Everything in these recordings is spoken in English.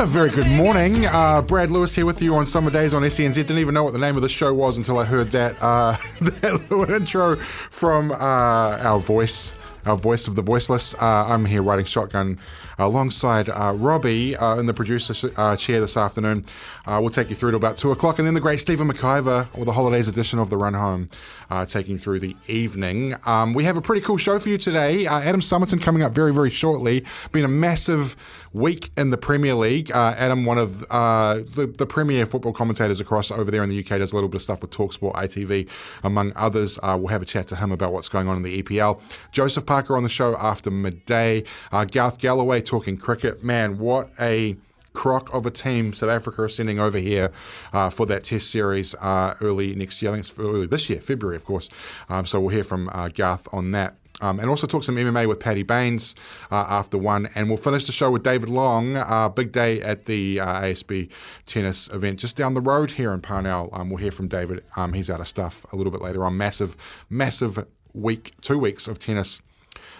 A very good morning. Uh, Brad Lewis here with you on Summer Days on SENZ. Didn't even know what the name of the show was until I heard that, uh, that little intro from uh, our voice, our voice of the voiceless. Uh, I'm here riding shotgun alongside uh, Robbie uh, in the producer uh, chair this afternoon. Uh, we'll take you through to about 2 o'clock, and then the great Stephen McIver with the holidays edition of The Run Home, uh, taking through the evening. Um, we have a pretty cool show for you today. Uh, Adam Summerton coming up very, very shortly. Been a massive week in the Premier League. Adam, one of the, the, premier football commentators across over there in the UK, does a little bit of stuff with Talksport, ITV, among others. we'll have a chat to him about what's going on in the EPL. Joseph Parker on the show after midday. Garth Galloway talking cricket, man, what a crock of a team South Africa are sending over here uh, for that Test series uh, early next year. I think it's early this year, February, of course. Um, so we'll hear from uh, Garth on that. Um, and also talk some MMA with Paddy Baines uh, after one. And we'll finish the show with David Long. Uh, big day at the uh, ASB tennis event just down the road here in Parnell. Um, we'll hear from David. Um, he's out of stuff a little bit later on. Massive, massive week, two weeks of tennis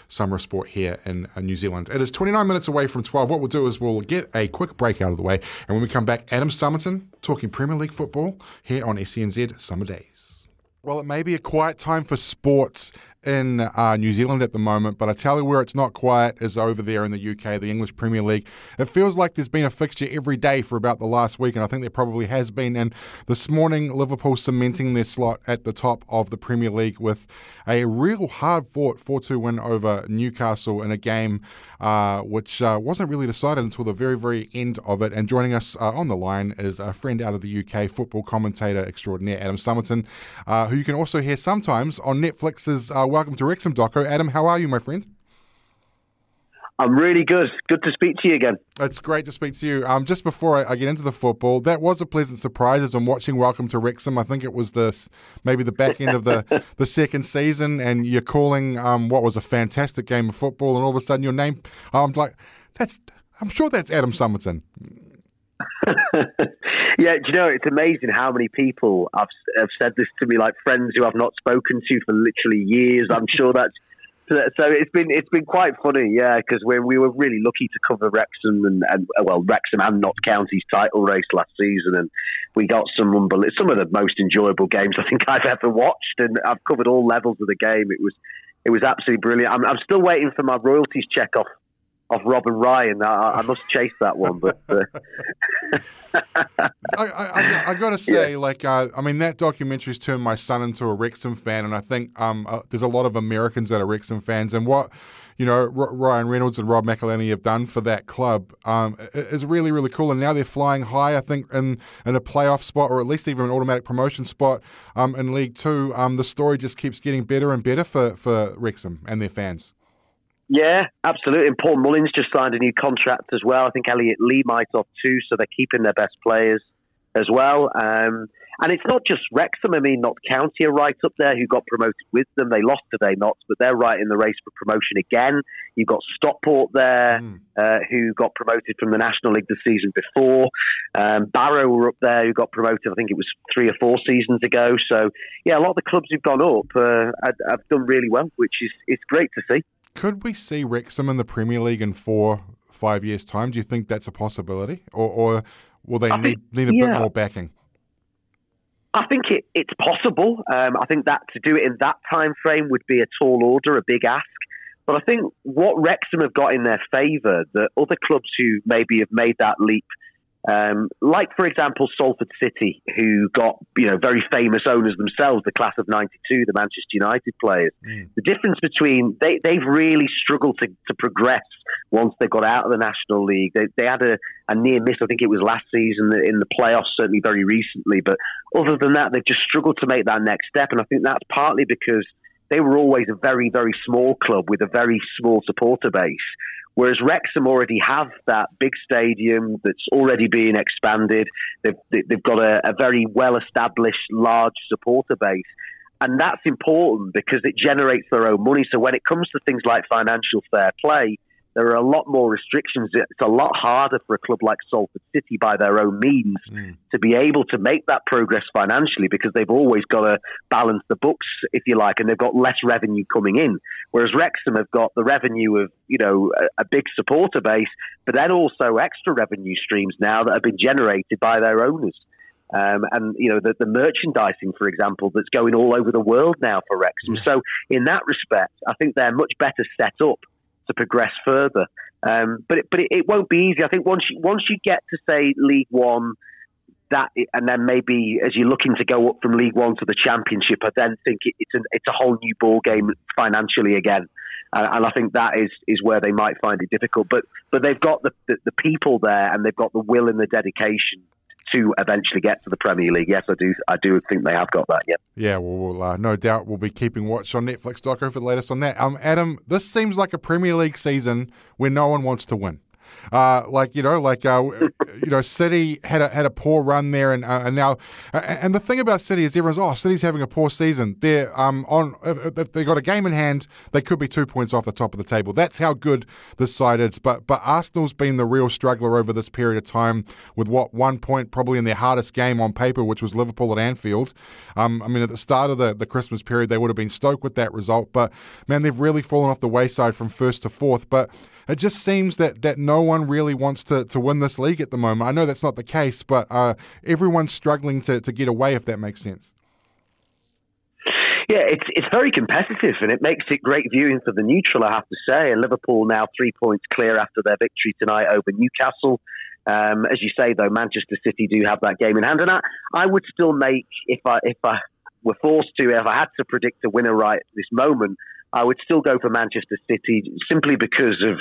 summer sport here in uh, New Zealand. It is 29 minutes away from 12. What we'll do is we'll get a quick break out of the way, and when we come back, Adam Summerton talking Premier League football here on SENZ Summer Days. Well, it may be a quiet time for sports in uh, New Zealand at the moment, but I tell you where it's not quiet is over there in the UK, the English Premier League. It feels like there's been a fixture every day for about the last week, and I think there probably has been. And this morning, Liverpool cementing their slot at the top of the Premier League with a real hard fought 4 2 win over Newcastle in a game uh, which uh, wasn't really decided until the very, very end of it. And joining us uh, on the line is a friend out of the UK, football commentator extraordinaire, Adam Summerton, uh, who you can also hear sometimes on Netflix's uh, Welcome to Wrexham doco. Adam, how are you, my friend? I'm really good. Good to speak to you again. It's great to speak to you. Um, just before I, I, get into the football, that was a pleasant surprise as I'm watching Welcome to Wrexham. I think it was this maybe the back end of the, the second season, and you're calling um, what was a fantastic game of football, and all of a sudden your name, I'm like, that's I'm sure that's Adam Summerton. yeah, do you know it's amazing how many people have, have said this to me, like friends who I've not spoken to for literally years. I'm sure that's so, so it's been it's been quite funny, yeah, because we we were really lucky to cover Wrexham and, and well Wrexham and Notts County's title race last season, and we got some some of the most enjoyable games I think I've ever watched, and I've covered all levels of the game. It was it was absolutely brilliant. I'm, I'm still waiting for my royalties check off of Robin Ryan. I, I must chase that one, but uh... I, I, I, gotta say, yeah. like, uh, I mean, that documentary's turned my son into a Wrexham fan, and I think um, uh, there's a lot of Americans that are Wrexham fans, and what. You know, Ryan Reynolds and Rob McElhenney have done for that club um, is really, really cool. And now they're flying high, I think, in, in a playoff spot or at least even an automatic promotion spot um, in League Two. Um, the story just keeps getting better and better for, for Wrexham and their fans. Yeah, absolutely. And Paul Mullins just signed a new contract as well. I think Elliot Lee might have too, so they're keeping their best players as well. Um, and it's not just Wrexham. I mean, Notts County are right up there, who got promoted with them. They lost today, Not, but they're right in the race for promotion again. You've got Stockport there, mm. uh, who got promoted from the National League the season before. Um, Barrow were up there, who got promoted, I think it was three or four seasons ago. So, yeah, a lot of the clubs who've gone up uh, have, have done really well, which is it's great to see. Could we see Wrexham in the Premier League in four, five years' time? Do you think that's a possibility, or, or will they need, need a yeah. bit more backing? I think it, it's possible. Um, I think that to do it in that time frame would be a tall order, a big ask. But I think what Wrexham have got in their favour that other clubs who maybe have made that leap um, like, for example, Salford City, who got you know very famous owners themselves, the class of '92, the Manchester United players. Mm. The difference between they they've really struggled to, to progress once they got out of the National League. They, they had a, a near miss, I think it was last season in the playoffs, certainly very recently. But other than that, they've just struggled to make that next step, and I think that's partly because they were always a very very small club with a very small supporter base. Whereas Wrexham already have that big stadium that's already being expanded. They've, they've got a, a very well established, large supporter base. And that's important because it generates their own money. So when it comes to things like financial fair play, there are a lot more restrictions. It's a lot harder for a club like Salford City, by their own means, mm. to be able to make that progress financially because they've always got to balance the books, if you like, and they've got less revenue coming in. Whereas Wrexham have got the revenue of you know a, a big supporter base, but then also extra revenue streams now that have been generated by their owners. Um, and you know the, the, merchandising, for example, that's going all over the world now for Wrexham. So in that respect, I think they're much better set up to progress further. Um, but it, but it, it, won't be easy. I think once you, once you get to say League One, that and then maybe as you're looking to go up from League One to the Championship, I then think it, it's a it's a whole new ball game financially again. And I think that is, is where they might find it difficult. But but they've got the, the, the people there, and they've got the will and the dedication to eventually get to the Premier League. Yes, I do. I do think they have got that. Yeah. Yeah. Well, we'll uh, no doubt we'll be keeping watch on Netflix doco for the latest on that. Um, Adam, this seems like a Premier League season where no one wants to win. Uh, like you know, like uh, you know, City had a had a poor run there, and uh, and now, and the thing about City is everyone's oh, City's having a poor season. They're um on if, if they got a game in hand, they could be two points off the top of the table. That's how good this side is. But but Arsenal's been the real struggler over this period of time with what one point probably in their hardest game on paper, which was Liverpool at Anfield. Um, I mean, at the start of the the Christmas period, they would have been stoked with that result, but man, they've really fallen off the wayside from first to fourth. But it just seems that that no one really wants to, to win this league at the moment. I know that's not the case, but uh, everyone's struggling to, to get away, if that makes sense. Yeah, it's it's very competitive, and it makes it great viewing for the neutral. I have to say, and Liverpool now three points clear after their victory tonight over Newcastle. Um, as you say, though, Manchester City do have that game in hand, and I, I would still make if I if I were forced to, if I had to predict a winner right this moment, I would still go for Manchester City simply because of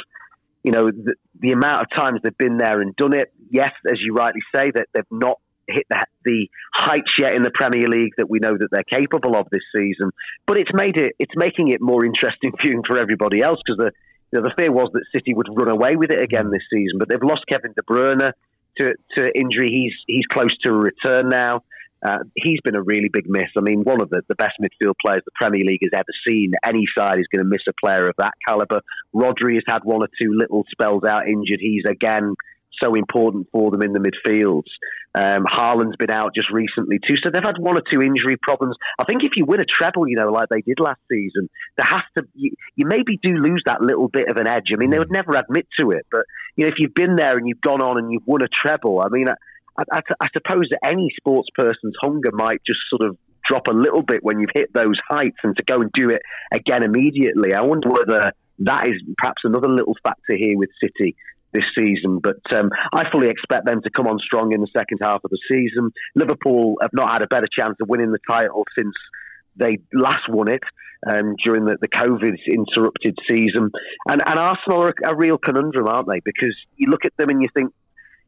you know the, the, amount of times they've been there and done it. Yes, as you rightly say, that they've not hit the, the heights yet in the Premier League that we know that they're capable of this season. But it's made it it's making it more interesting viewing for everybody else because the you know, the fear was that City would run away with it again this season. But they've lost Kevin De Bruyne to to injury. He's he's close to a return now. Uh, he's been a really big miss. I mean, one of the, the best midfield players the Premier League has ever seen. Any side is going to miss a player of that caliber. Rodri has had one or two little spells out injured. He's again so important for them in the midfields. Um, Haaland's been out just recently too, so they've had one or two injury problems. I think if you win a treble, you know, like they did last season, there has to you, you maybe do lose that little bit of an edge. I mean, they would never admit to it, but you know, if you've been there and you've gone on and you've won a treble, I mean. I, I, I, I suppose that any sports person's hunger might just sort of drop a little bit when you've hit those heights and to go and do it again immediately. I wonder whether that is perhaps another little factor here with City this season. But um, I fully expect them to come on strong in the second half of the season. Liverpool have not had a better chance of winning the title since they last won it um, during the, the COVID interrupted season. And, and Arsenal are a real conundrum, aren't they? Because you look at them and you think,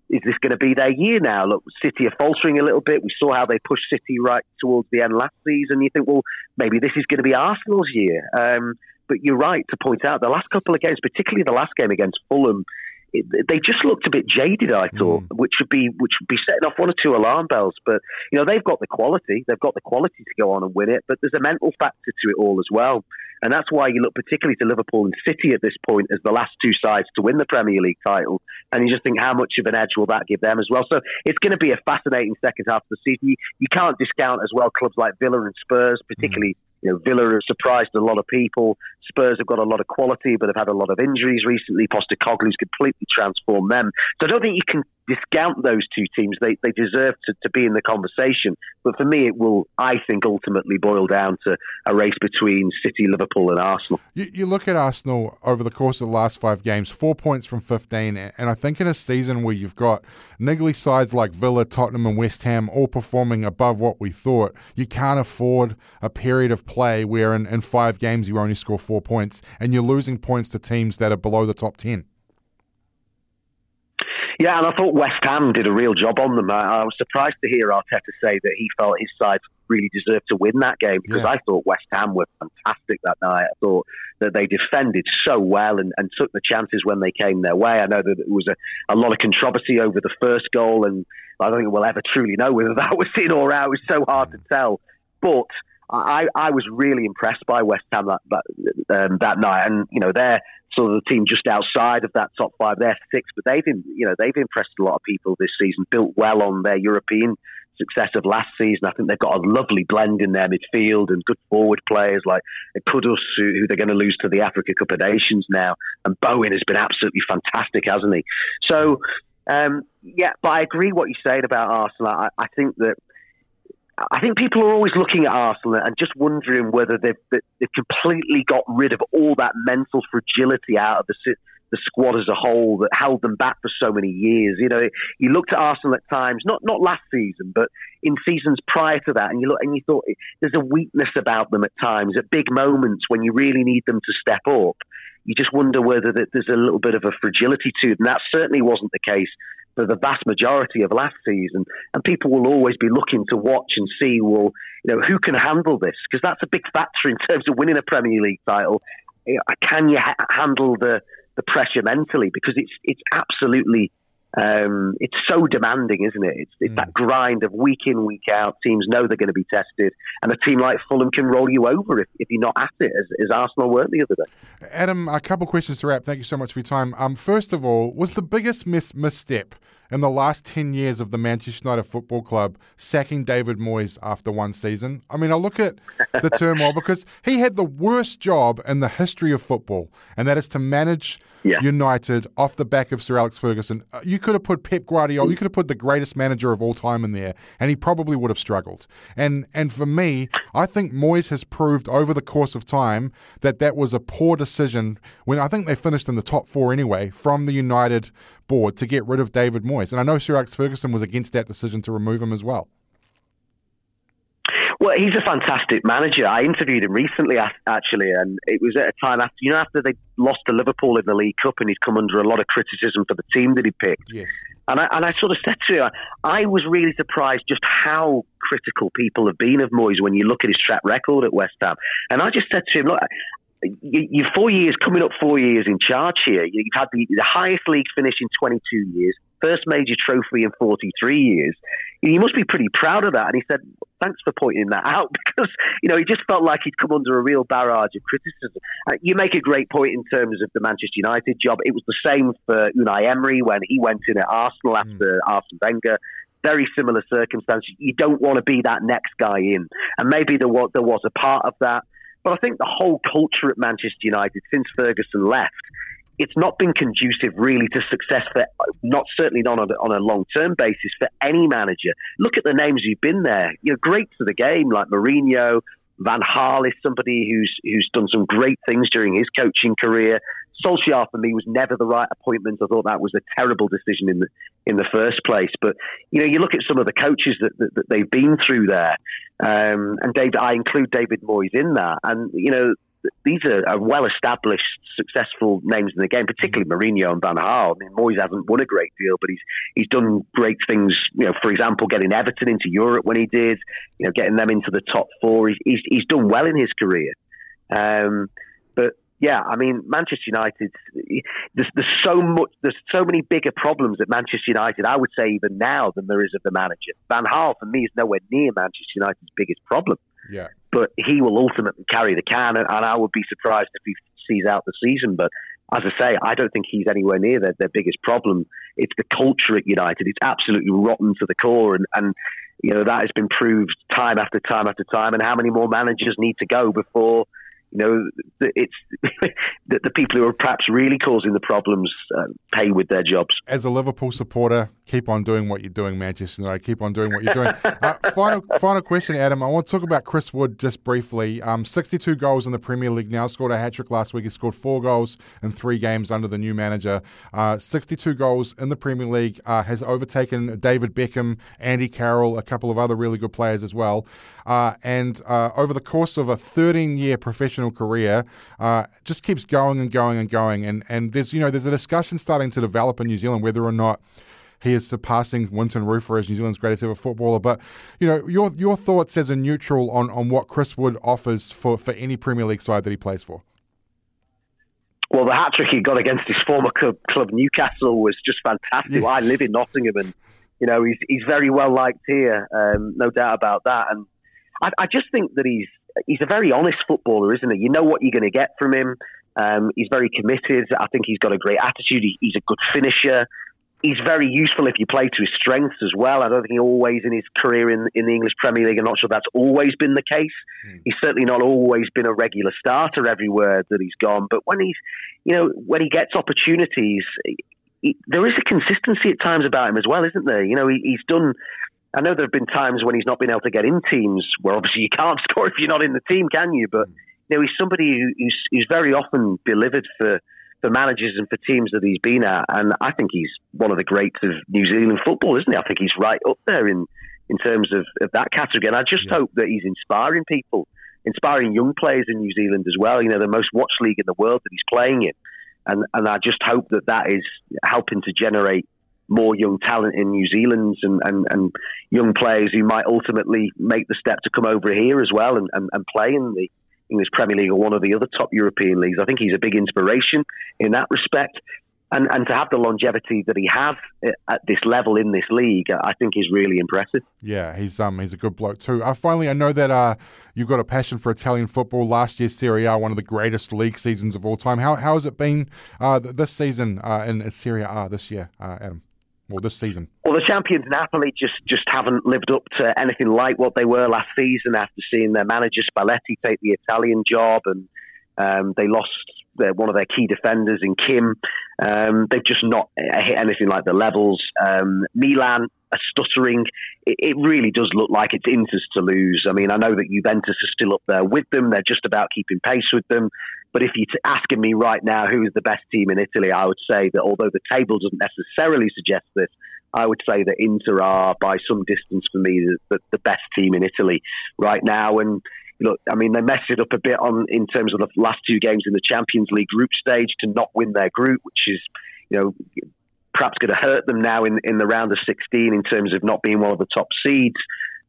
is this going to be their year now? Look, City are faltering a little bit. We saw how they pushed City right towards the end last season. You think, well, maybe this is going to be Arsenal's year. Um, but you're right to point out the last couple of games, particularly the last game against Fulham, it, they just looked a bit jaded. I thought, mm. which would be which would be setting off one or two alarm bells. But you know, they've got the quality. They've got the quality to go on and win it. But there's a mental factor to it all as well. And that's why you look particularly to Liverpool and City at this point as the last two sides to win the Premier League title. And you just think, how much of an edge will that give them as well? So it's going to be a fascinating second half of the season. You, can't discount as well clubs like Villa and Spurs, particularly. Mm you know, Villa have surprised a lot of people. Spurs have got a lot of quality, but they've had a lot of injuries recently. Postecoglou's completely transformed them. So I don't think you can discount those two teams. They they deserve to, to be in the conversation. But for me, it will, I think, ultimately boil down to a race between City, Liverpool, and Arsenal. You, you look at Arsenal over the course of the last five games, four points from 15. And I think in a season where you've got niggly sides like Villa, Tottenham, and West Ham all performing above what we thought, you can't afford a period of play where in, in five games you only score four points and you're losing points to teams that are below the top 10. Yeah, and I thought West Ham did a real job on them. I, I was surprised to hear Arteta say that he felt his side really deserved to win that game because yeah. I thought West Ham were fantastic that night. I thought that they defended so well and, and took the chances when they came their way. I know that there was a, a lot of controversy over the first goal, and I don't think we'll ever truly know whether that was in or out. It was so hard to tell. But I, I was really impressed by West Ham that that, um, that night, and you know they're sort of the team just outside of that top five. They're six, but they've you know they've impressed a lot of people this season. Built well on their European success of last season. I think they've got a lovely blend in their midfield and good forward players like Kudus, who, they're going to lose to the Africa Cup of Nations now, and Bowen has been absolutely fantastic, hasn't he? So. Um, yeah, but I agree what you're saying about Arsenal. I, I think that I think people are always looking at Arsenal and just wondering whether they've, they've completely got rid of all that mental fragility out of the the squad as a whole that held them back for so many years. You know, you looked at Arsenal at times, not not last season, but in seasons prior to that, and you look and you thought eh, there's a weakness about them at times, at big moments when you really need them to step up. You just wonder whether there's a little bit of a fragility to them. That certainly wasn't the case for the vast majority of last season. And people will always be looking to watch and see, well, you know, who can handle this? Because that's a big factor in terms of winning a Premier League title. Can you ha- handle the, the pressure mentally? Because it's it's absolutely um, it's so demanding, isn't it? It's, it's mm. that grind of week in, week out. Teams know they're going to be tested, and a team like Fulham can roll you over if, if you're not at it, as, as Arsenal weren't the other day. Adam, a couple of questions to wrap. Thank you so much for your time. Um, first of all, was the biggest mis- misstep in the last 10 years of the Manchester United Football Club sacking David Moyes after one season. I mean, I look at the turmoil because he had the worst job in the history of football, and that is to manage yeah. United off the back of Sir Alex Ferguson. Uh, you could have put Pep Guardiola, you could have put the greatest manager of all time in there, and he probably would have struggled. And and for me, I think Moyes has proved over the course of time that that was a poor decision. When I think they finished in the top four anyway from the United board to get rid of David Moyes. And I know Sir Alex Ferguson was against that decision to remove him as well. Well, he's a fantastic manager. I interviewed him recently, actually, and it was at a time after you know after they lost to Liverpool in the League Cup, and he'd come under a lot of criticism for the team that he picked. Yes. And I, and I sort of said to him, I was really surprised just how critical people have been of Moyes when you look at his track record at West Ham. And I just said to him, look, you're four years, coming up four years in charge here. You've had the, the highest league finish in 22 years, first major trophy in 43 years. You must be pretty proud of that. And he said, thanks for pointing that out because, you know, he just felt like he'd come under a real barrage of criticism. Uh, you make a great point in terms of the Manchester United job. It was the same for Unai Emery when he went in at Arsenal after mm. Arsene Wenger very similar circumstances. You don't want to be that next guy in, and maybe there was there was a part of that. But I think the whole culture at Manchester United since Ferguson left, it's not been conducive really to success for not certainly not on a, on a long term basis for any manager. Look at the names who've been there. You know, great to the game like Mourinho, Van Gaal is somebody who's who's done some great things during his coaching career. Solskjaer for me was never the right appointment. I thought that was a terrible decision in the in the first place. But you know, you look at some of the coaches that, that, that they've been through there, um, and David, I include David Moyes in that. And you know, these are, are well established, successful names in the game, particularly Mourinho and Van Gaal. I mean, Moyes hasn't won a great deal, but he's he's done great things. You know, for example, getting Everton into Europe when he did, you know, getting them into the top four. He's he's, he's done well in his career. Um, but yeah, I mean, Manchester United. There's, there's so much. There's so many bigger problems at Manchester United. I would say even now than there is of the manager. Van Gaal for me is nowhere near Manchester United's biggest problem. Yeah. But he will ultimately carry the can, and, and I would be surprised if he sees out the season. But as I say, I don't think he's anywhere near their, their biggest problem. It's the culture at United. It's absolutely rotten to the core, and, and you know that has been proved time after time after time. And how many more managers need to go before you know, it's that the people who are perhaps really causing the problems uh, pay with their jobs. As a Liverpool supporter, keep on doing what you're doing, Manchester United. Keep on doing what you're doing. uh, final, final question, Adam. I want to talk about Chris Wood just briefly. Um, 62 goals in the Premier League now. Scored a hat trick last week. He scored four goals in three games under the new manager. Uh, 62 goals in the Premier League. Uh, has overtaken David Beckham, Andy Carroll, a couple of other really good players as well. Uh, and uh, over the course of a 13 year professional career, uh, just keeps going and going and going. And, and there's, you know, there's a discussion starting to develop in New Zealand whether or not he is surpassing Wynton Rufer as New Zealand's greatest ever footballer. But you know, your your thoughts as a neutral on, on what Chris Wood offers for, for any Premier League side that he plays for. Well, the hat trick he got against his former club, club Newcastle was just fantastic. Yes. I live in Nottingham, and you know he's he's very well liked here, um, no doubt about that. And I, I just think that he's he's a very honest footballer, isn't he? You know what you're going to get from him. Um, he's very committed. I think he's got a great attitude. He, he's a good finisher. He's very useful if you play to his strengths as well. I don't think he always in his career in, in the English Premier League. I'm not sure that's always been the case. Mm. He's certainly not always been a regular starter everywhere that he's gone. But when he's, you know, when he gets opportunities, he, there is a consistency at times about him as well, isn't there? You know, he, he's done. I know there have been times when he's not been able to get in teams where obviously you can't score if you're not in the team, can you? But hmm. you know, he's somebody who's, who's very often delivered for for managers and for teams that he's been at, and I think he's one of the greats of New Zealand football, isn't he? I think he's right up there in in terms of, of that category, and I just yeah. hope that he's inspiring people, inspiring young players in New Zealand as well. You know, the most watched league in the world that he's playing in, and and I just hope that that is helping to generate more young talent in New Zealand and, and, and young players who might ultimately make the step to come over here as well and, and, and play in the English Premier League or one of the other top European leagues. I think he's a big inspiration in that respect. And, and to have the longevity that he has at this level in this league, I think is really impressive. Yeah, he's um he's a good bloke too. Uh, finally, I know that uh, you've got a passion for Italian football. Last year's Serie A, one of the greatest league seasons of all time. How how has it been uh, this season uh, in Serie A this year, uh, Adam? Well, this season. Well, the champions Napoli just just haven't lived up to anything like what they were last season. After seeing their manager Spalletti take the Italian job, and um, they lost their, one of their key defenders in Kim. Um, they've just not hit anything like the levels. Um, Milan are stuttering. It, it, really does look like it's Inter's to lose. I mean, I know that Juventus are still up there with them. They're just about keeping pace with them. But if you're asking me right now who is the best team in Italy, I would say that although the table doesn't necessarily suggest this, I would say that Inter are by some distance for me the, the best team in Italy right now. And look, I mean, they messed it up a bit on in terms of the last two games in the Champions League group stage to not win their group, which is, you know, perhaps going to hurt them now in, in the round of 16 in terms of not being one of the top seeds.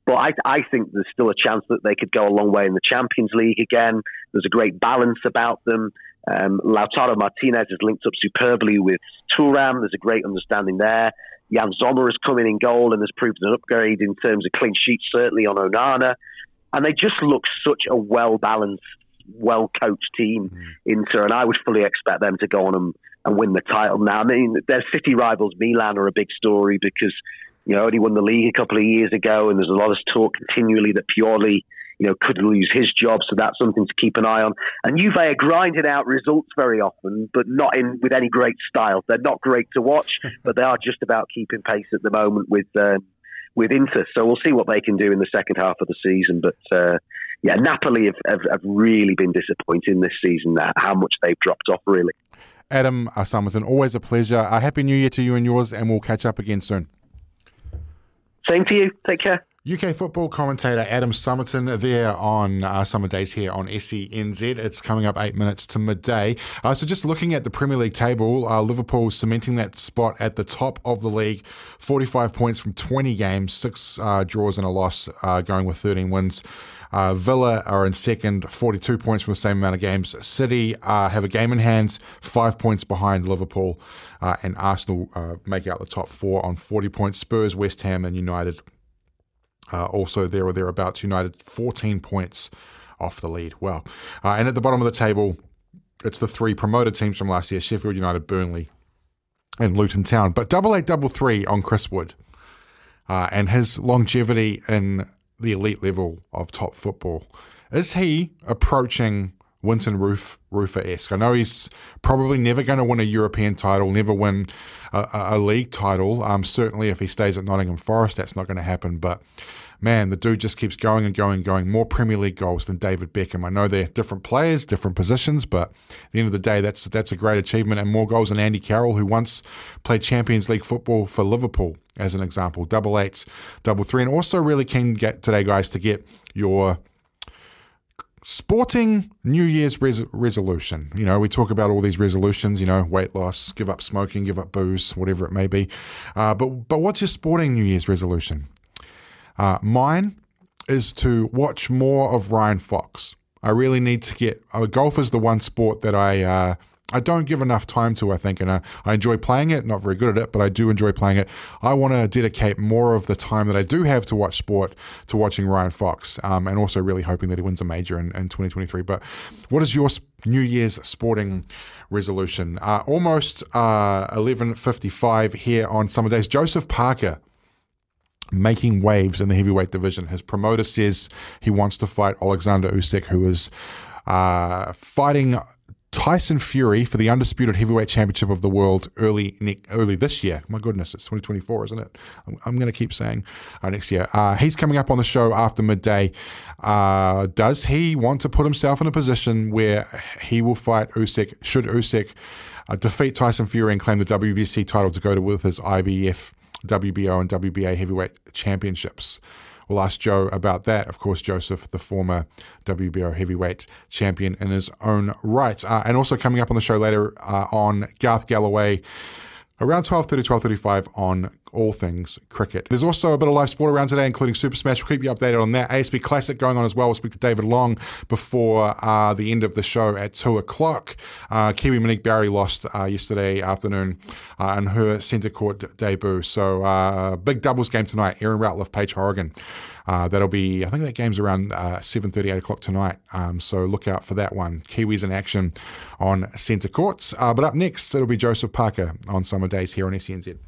But I, I think there's still a chance that they could go a long way in the Champions League again. There's a great balance about them. Um, Lautaro Martinez has linked up superbly with Thuram. There's a great understanding there. Yann Sommer has come in in goal and has proved an upgrade in terms of clean sheets, certainly on Onana. And they just look such a well balanced, well coached team, mm. Inter. And I would fully expect them to go on and, and win the title now. I mean, their city rivals, Milan, are a big story because you know, only won the league a couple of years ago, and there's a lot of talk continually that Pioli, you know, could lose his job. So that's something to keep an eye on. And Juve are grinding out results very often, but not in with any great style. They're not great to watch, but they are just about keeping pace at the moment with um, with Inter. So we'll see what they can do in the second half of the season. But uh, yeah, Napoli have, have, have, really been disappointing this season. How much they've dropped off, really. Adam Summerton, always a pleasure. A happy New Year to you and yours, and we'll catch up again soon. Same to you. Take care. UK football commentator Adam Summerton there on uh, Summer Days here on SENZ. It's coming up eight minutes to midday. Uh, so, just looking at the Premier League table, uh, Liverpool cementing that spot at the top of the league 45 points from 20 games, six uh, draws and a loss, uh, going with 13 wins. Uh, Villa are in second, 42 points from the same amount of games. City uh, have a game in hand, five points behind Liverpool, uh, and Arsenal uh, make out the top four on 40 points. Spurs, West Ham, and United uh, also there or thereabouts. United 14 points off the lead. Well, uh, and at the bottom of the table, it's the three promoted teams from last year: Sheffield United, Burnley, and Luton Town. But double eight, double three on Chris Wood. and his longevity in the elite level of top football. Is he approaching Wynton Roof Rufer esque? I know he's probably never going to win a European title, never win a, a league title. Um, certainly, if he stays at Nottingham Forest, that's not going to happen. But man, the dude just keeps going and going and going. More Premier League goals than David Beckham. I know they're different players, different positions, but at the end of the day, that's that's a great achievement. And more goals than Andy Carroll, who once played Champions League football for Liverpool, as an example. Double eights, double three, and also really keen get today, guys, to get your sporting New Year's res- resolution. You know, we talk about all these resolutions. You know, weight loss, give up smoking, give up booze, whatever it may be. Uh, but but what's your sporting New Year's resolution? Uh, mine is to watch more of Ryan Fox. I really need to get. Uh, golf is the one sport that I uh, I don't give enough time to, I think, and I, I enjoy playing it. Not very good at it, but I do enjoy playing it. I want to dedicate more of the time that I do have to watch sport to watching Ryan Fox, um, and also really hoping that he wins a major in, in 2023. But what is your New Year's sporting resolution? Uh, almost uh, 11:55 here on Summer Days. Joseph Parker making waves in the heavyweight division. His promoter says he wants to fight Alexander Usyk, who is uh, fighting Tyson Fury for the undisputed heavyweight championship of the world early early this year. My goodness, it's 2024, isn't it? I'm, I'm going to keep saying uh, next year. Uh, he's coming up on the show after midday. Uh, does he want to put himself in a position where he will fight Usyk? Should Usyk uh, defeat Tyson Fury and claim the WBC title to go to with his IBF, WBO, and WBA heavyweight championships? We'll ask Joe about that. Of course, Joseph, the former WBO heavyweight champion in his own right. Uh, and also coming up on the show later uh, on Garth Galloway around 12.30, 12.35 on all things cricket. There's also a bit of live sport around today, including Super Smash. We'll keep you updated on that. ASB Classic going on as well. We'll speak to David Long before uh, the end of the show at 2 o'clock. Uh, Kiwi Monique Barry lost uh, yesterday afternoon uh, in her centre court debut. So uh, big doubles game tonight. Erin Routliffe, Paige Hourigan. Uh, that'll be, I think that game's around uh, 7.30, 8 o'clock tonight. Um, so look out for that one. Kiwis in action on centre courts. Uh, but up next, it'll be Joseph Parker on Summer Days here on SENZ.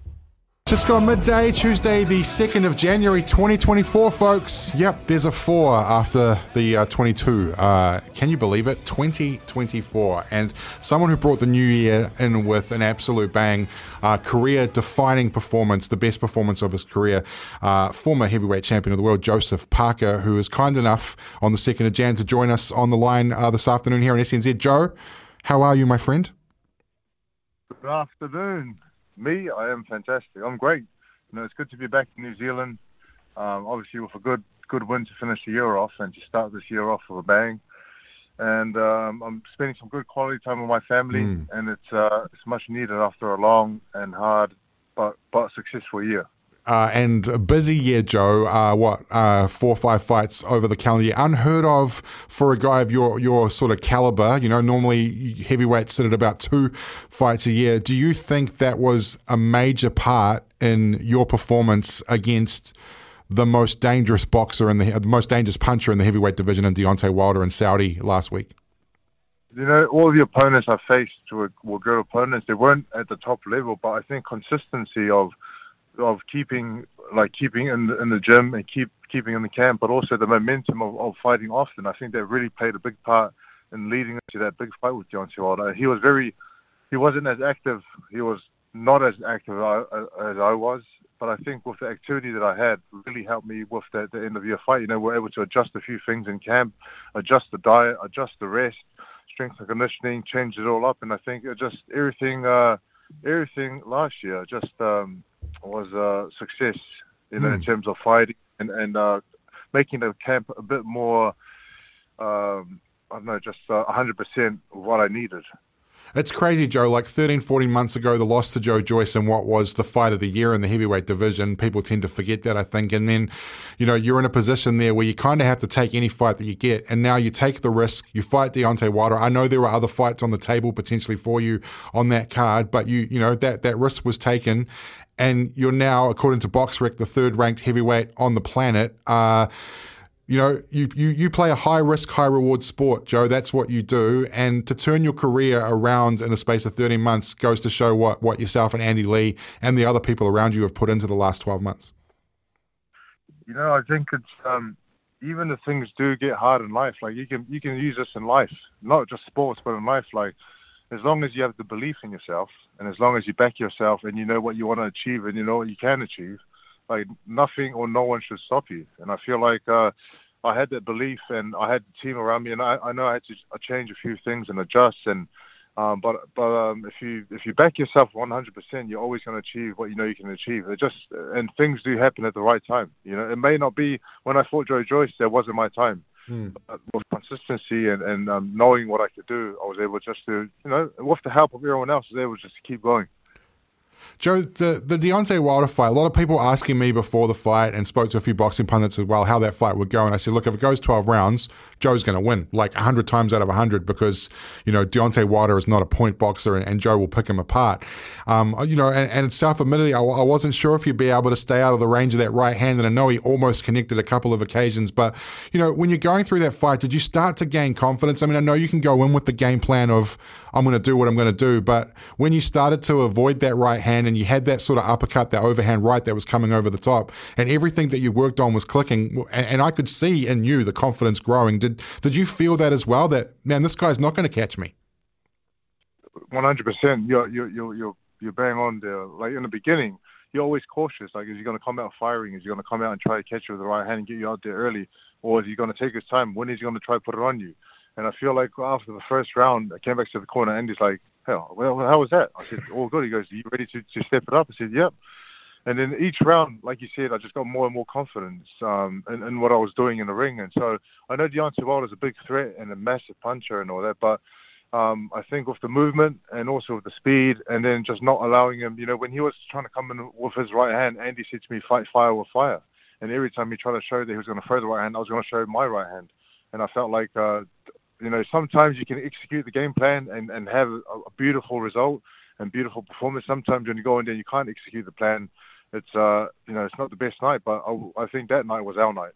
Just gone midday, Tuesday, the 2nd of January 2024, folks. Yep, there's a four after the uh, 22. Uh, can you believe it? 2024. And someone who brought the new year in with an absolute bang, uh, career defining performance, the best performance of his career, uh, former heavyweight champion of the world, Joseph Parker, who is kind enough on the 2nd of Jan to join us on the line uh, this afternoon here on SENZ. Joe, how are you, my friend? Good afternoon me, I am fantastic. I'm great. You know, it's good to be back in New Zealand. Um, obviously, with a good good win to finish the year off and to start this year off with a bang. And um, I'm spending some good quality time with my family, mm. and it's uh, it's much needed after a long and hard but but successful year. Uh, and a busy year, Joe. Uh, what uh, four or five fights over the calendar year, unheard of for a guy of your your sort of caliber. You know, normally heavyweights sit at about two fights a year. Do you think that was a major part in your performance against the most dangerous boxer and the, the most dangerous puncher in the heavyweight division in Deontay Wilder and Saudi last week? You know, all the opponents I faced were, were good opponents. They weren't at the top level, but I think consistency of of keeping like keeping in the, in the gym and keep keeping in the camp, but also the momentum of, of fighting often. I think that really played a big part in leading to that big fight with Deontay Wilder. He was very, he wasn't as active. He was not as active as I, as I was, but I think with the activity that I had really helped me with the, the end of year fight. You know, we're able to adjust a few things in camp, adjust the diet, adjust the rest, strength and conditioning, change it all up, and I think it just everything, uh, everything last year just um, was a success, you know, mm. in hmm. terms of fighting and and uh, making the camp a bit more. Um, I don't know, just uh, 100% what I needed. It's crazy, Joe. Like 13, 14 months ago, the loss to Joe Joyce and what was the fight of the year in the heavyweight division. People tend to forget that, I think. And then, you know, you're in a position there where you kind of have to take any fight that you get. And now you take the risk. You fight Deontay Wilder. I know there were other fights on the table potentially for you on that card, but you, you know, that, that risk was taken and you're now, according to BoxRec, the third ranked heavyweight on the planet. Uh, you know, you, you, you play a high risk, high reward sport, Joe. That's what you do. And to turn your career around in the space of 13 months goes to show what, what yourself and Andy Lee and the other people around you have put into the last 12 months. You know, I think it's um, even if things do get hard in life, like you can you can use this in life, not just sports, but in life. Like as long as you have the belief in yourself and as long as you back yourself and you know what you want to achieve and you know what you can achieve, like nothing or no one should stop you. And I feel like uh, I had that belief and I had the team around me and I, I know I had to change a few things and adjust and um, but but um, if you if you back yourself 100%, you're always going to achieve what you know you can achieve. It just and things do happen at the right time. You know, it may not be when I fought Joe Joyce, there wasn't my time. Mm. with consistency and, and um, knowing what I could do, I was able just to, you know, with the help of everyone else, I was able just to keep going. Joe, the, the Deontay Wilder fight, a lot of people asking me before the fight and spoke to a few boxing pundits as well how that fight would go. And I said, look, if it goes 12 rounds, Joe's going to win like 100 times out of 100 because, you know, Deontay Wilder is not a point boxer and, and Joe will pick him apart. Um, you know, and, and self admittedly, I, I, wasn't sure if you'd be able to stay out of the range of that right hand. And I know he almost connected a couple of occasions. But, you know, when you're going through that fight, did you start to gain confidence? I mean, I know you can go in with the game plan of, I'm going to do what I'm going to do. But when you started to avoid that right hand and you had that sort of uppercut, that overhand right that was coming over the top, and everything that you worked on was clicking, and, I could see in you the confidence growing. Did did you feel that as well? That man, this guy's not going to catch me. One hundred percent. You're you're you're you're bang on there. Like in the beginning, you're always cautious. Like, is he going to come out firing? Is he going to come out and try to catch you with the right hand and get you out there early, or is he going to take his time? When is he going to try to put it on you? And I feel like after the first round, I came back to the corner and he's like, "Hell, well, how was that?" I said, "All good." He goes, Are "You ready to to step it up?" I said, "Yep." And then each round, like you said, I just got more and more confidence um, in, in what I was doing in the ring. And so I know Deontay Wilder is a big threat and a massive puncher and all that, but um, I think with the movement and also with the speed, and then just not allowing him, you know, when he was trying to come in with his right hand, Andy said to me, "Fight fire with fire." And every time he tried to show that he was going to throw the right hand, I was going to show my right hand. And I felt like, uh, you know, sometimes you can execute the game plan and, and have a, a beautiful result and beautiful performance. Sometimes when you go in there, you can't execute the plan. It's uh, you know, it's not the best night, but I, I think that night was our night.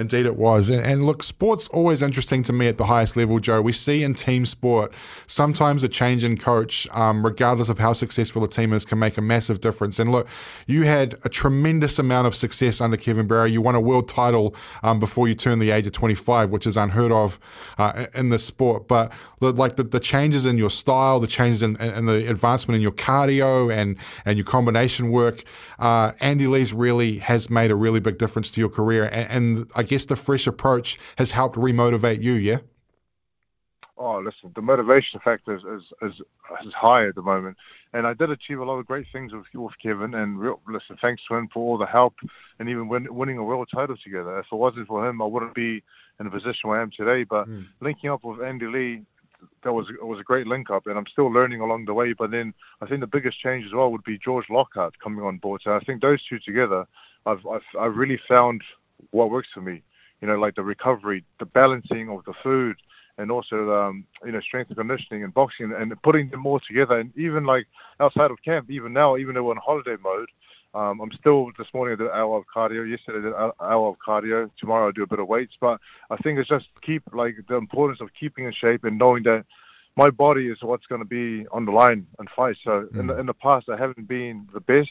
Indeed, it was. And, and, look, sport's always interesting to me at the highest level, Joe. We see in team sport sometimes a change in coach, um, regardless of how successful a team is, can make a massive difference. And look, you had a tremendous amount of success under Kevin Barry. You won a world title um, before you turned the age of 25, which is unheard of uh, in this sport. But like the, the changes in your style, the changes in, in, the advancement in your cardio and, and your combination work, uh, Andy Lee's really has made a really big difference to your career. And, and I guess the fresh approach has helped remotivate you, yeah? Oh, listen, the motivation factor is, is, is, is high at the moment. And I did achieve a lot of great things with, with Kevin. And real, listen, thanks to him for all the help and even win, winning a world title together. If it wasn't for him, I wouldn't be in the position where I am today. But mm. linking up with Andy Lee, that was it was a great link up, and I'm still learning along the way. But then I think the biggest change as well would be George Lockhart coming on board. So I think those two together, I've I've, I've really found what works for me. You know, like the recovery, the balancing of the food, and also um, you know strength and conditioning and boxing, and putting them all together. And even like outside of camp, even now, even though we're on holiday mode, um, I'm still this morning I did an hour of cardio. Yesterday I did an hour of cardio. Tomorrow I do a bit of weights. But I think it's just keep like the importance of keeping in shape and knowing that my body is what's going to be on the line and fight. So mm. in the, in the past I haven't been the best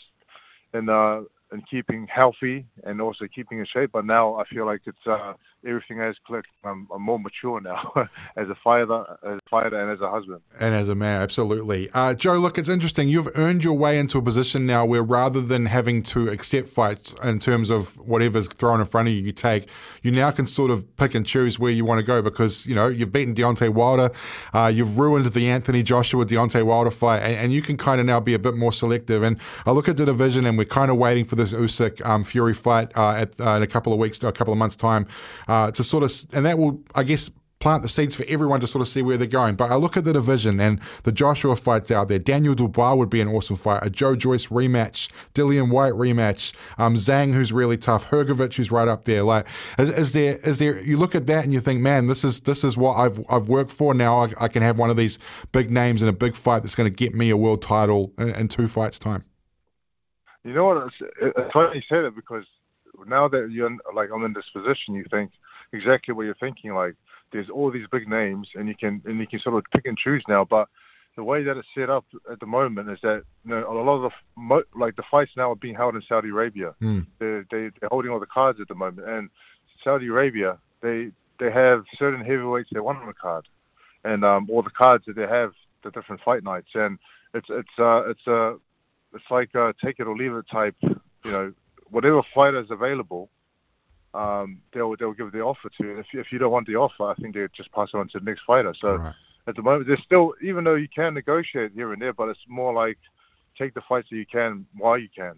in uh, in keeping healthy and also keeping in shape. But now I feel like it's uh, everything has clicked. I'm, I'm more mature now as a fighter, as a fighter, and as a husband, and as a man. Absolutely, uh, Joe. Look, it's interesting. You've earned your way into a position now where rather than having to accept fights in terms of whatever's thrown in front of you, you take. You now can sort of pick and choose where you want to go because you know you've beaten Deontay Wilder, uh, you've ruined the Anthony Joshua Deontay Wilder fight, and, and you can kind of now be a bit more selective. And I look at the division, and we're kind of waiting for this Usyk um, Fury fight uh, at, uh, in a couple of weeks, a couple of months time, uh, to sort of, and that will, I guess, plant the seeds for everyone to sort of see where they're going. But I look at the division and the Joshua fights out there. Daniel Dubois would be an awesome fight. A Joe Joyce rematch, Dillian Whyte rematch, um, Zhang who's really tough, Hrgovic who's right up there. Like, is, is, there is there? You look at that and you think, man, this is this is what I've I've worked for. Now I, I can have one of these big names in a big fight that's going to get me a world title in, in two fights time. You know what? It's, it's funny you say that because now that you're like I'm in this position, you think exactly what you're thinking. Like there's all these big names, and you can and you can sort of pick and choose now. But the way that it's set up at the moment is that you know, a lot of the like the fights now are being held in Saudi Arabia. Mm. They're, they, are holding all the cards at the moment, and Saudi Arabia they they have certain heavyweights they want on the card, and um, all the cards that they have the different fight nights, and it's it's uh, it's a uh, it's like a take it or leave it type. You know, whatever fighter is available, um, they'll they'll give the offer to. And if if you don't want the offer, I think they just pass it on to the next fighter. So right. at the moment, there's still even though you can negotiate here and there, but it's more like take the fights that you can while you can,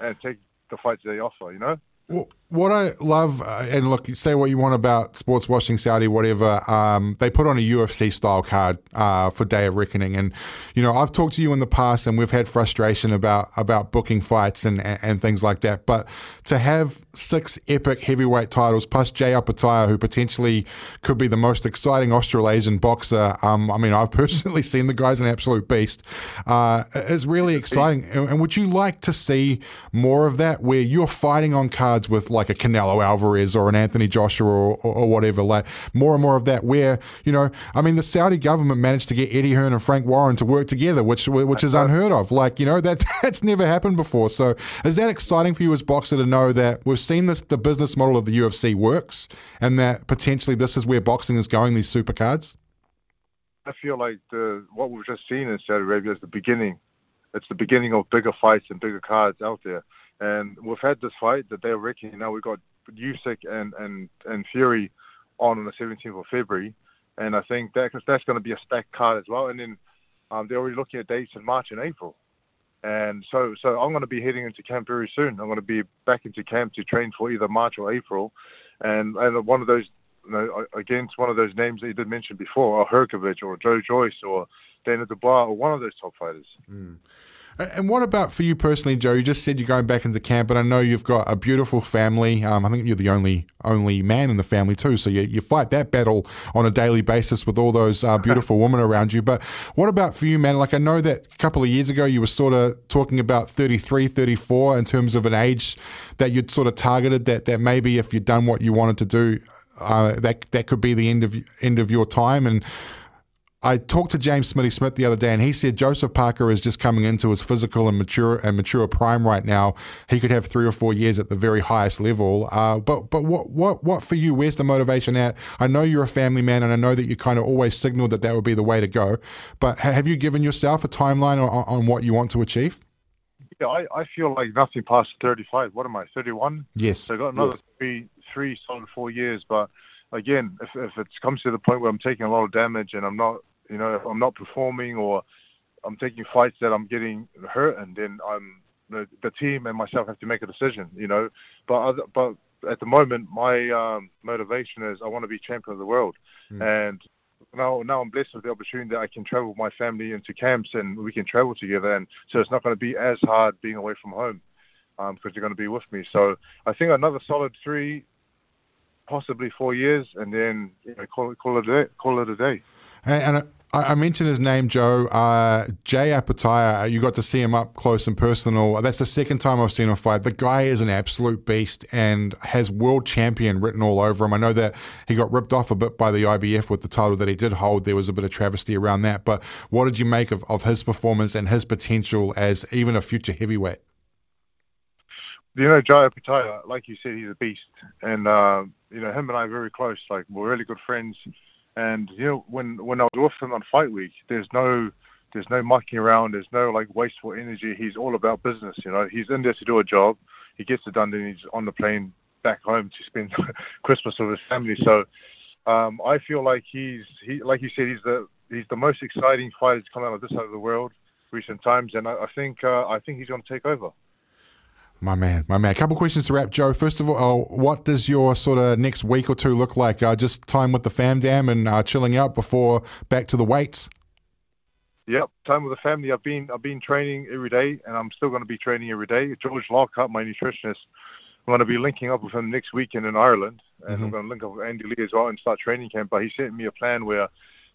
and take the fights they offer. You know. Well, what I love, uh, and look, say what you want about sports washing Saudi, whatever. Um, they put on a UFC style card uh, for Day of Reckoning, and you know I've talked to you in the past, and we've had frustration about about booking fights and and, and things like that. But to have six epic heavyweight titles plus Jay Opetaia, who potentially could be the most exciting Australasian boxer. Um, I mean, I've personally seen the guy's an absolute beast. Uh, is really exciting. And, and would you like to see more of that, where you're fighting on cards with like a Canelo Alvarez or an Anthony Joshua or, or, or, whatever, like more and more of that. Where you know, I mean, the Saudi government managed to get Eddie Hearn and Frank Warren to work together, which which is unheard of. Like you know, that that's never happened before. So is that exciting for you as boxer to know that we've seen this the business model of the UFC works, and that potentially this is where boxing is going? These super cards. I feel like the what we've just seen in Saudi Arabia is the beginning. It's the beginning of bigger fights and bigger cards out there. And we've had this fight that they're wrecking. Now we've got Usyk and, and, and Fury on on the 17th of February. And I think that, that's going to be a stacked card as well. And then um, they're already looking at dates in March and April. And so, so I'm going to be heading into camp very soon. I'm going to be back into camp to train for either March or April. And, and one of those, you know, against one of those names that you did mention before, or Hrgovic or Joe Joyce or Dana Dubois or one of those top fighters. Mm. And what about for you personally, Joe? You just said you're going back into camp, and I know you've got a beautiful family. Um, I think you're the only only man in the family too, so you, you fight that battle on a daily basis with all those uh, beautiful women around you. But what about for you, man? Like I know that a couple of years ago you were sort of talking about 33, 34 in terms of an age that you'd sort of targeted that that maybe if you'd done what you wanted to do, uh, that that could be the end of end of your time and I talked to James Smitty Smith the other day, and he said Joseph Parker is just coming into his physical and mature and mature prime right now. He could have three or four years at the very highest level. Uh, but but what what what for you? Where's the motivation at? I know you're a family man, and I know that you kind of always signaled that that would be the way to go. But have you given yourself a timeline on, on what you want to achieve? Yeah, I, I feel like nothing past 35. What am I, 31? Yes. So I got another three three solid four years, but again, if, if it comes to the point where I'm taking a lot of damage and I'm not you know, if I'm not performing or I'm taking fights that I'm getting hurt, and then I'm the, the team and myself have to make a decision. You know, but other, but at the moment, my um, motivation is I want to be champion of the world, mm. and now now I'm blessed with the opportunity that I can travel with my family into camps and we can travel together, and so it's not going to be as hard being away from home um, because they're going to be with me. So I think another solid three, possibly four years, and then you know, call it call it a day. Call it a day. And, and I, mentioned his name, Joe. Uh, Jai Opetaia, you got to see him up close and personal. That's the second time I've seen him fight. The guy is an absolute beast and has world champion written all over him. I know that he got ripped off a bit by the IBF with the title that he did hold. There was a bit of travesty around that. But what did you make of, of his performance and his potential as even a future heavyweight? You know, Jai Opetaia, like you said, he's a beast. And, uh, you know, him and I are very close. Like, we're really good friends and you know, when when I was with him on fight week, there's no there's no mucking around. There's no like wasteful energy. He's all about business. You know, he's in there to do a job. He gets it done. Then he's on the plane back home to spend Christmas with his family. So um, I feel like he's he like you said, he's the he's the most exciting fighter to come out of this side of the world recent times, and I, I think uh, I think he's going to take over. My man, my man. A couple questions to wrap, Joe. First of all, uh, what does your sort of next week or two look like? Uh, just time with the fam dam and uh, chilling out before back to the weights. Yep, time with the family. I've been I've been training every day, and I'm still going to be training every day. George Lockhart, my nutritionist, I'm going to be linking up with him next weekend in Ireland, and mm-hmm. I'm going to link up with Andy Lee as well and start training camp. But he sent me a plan where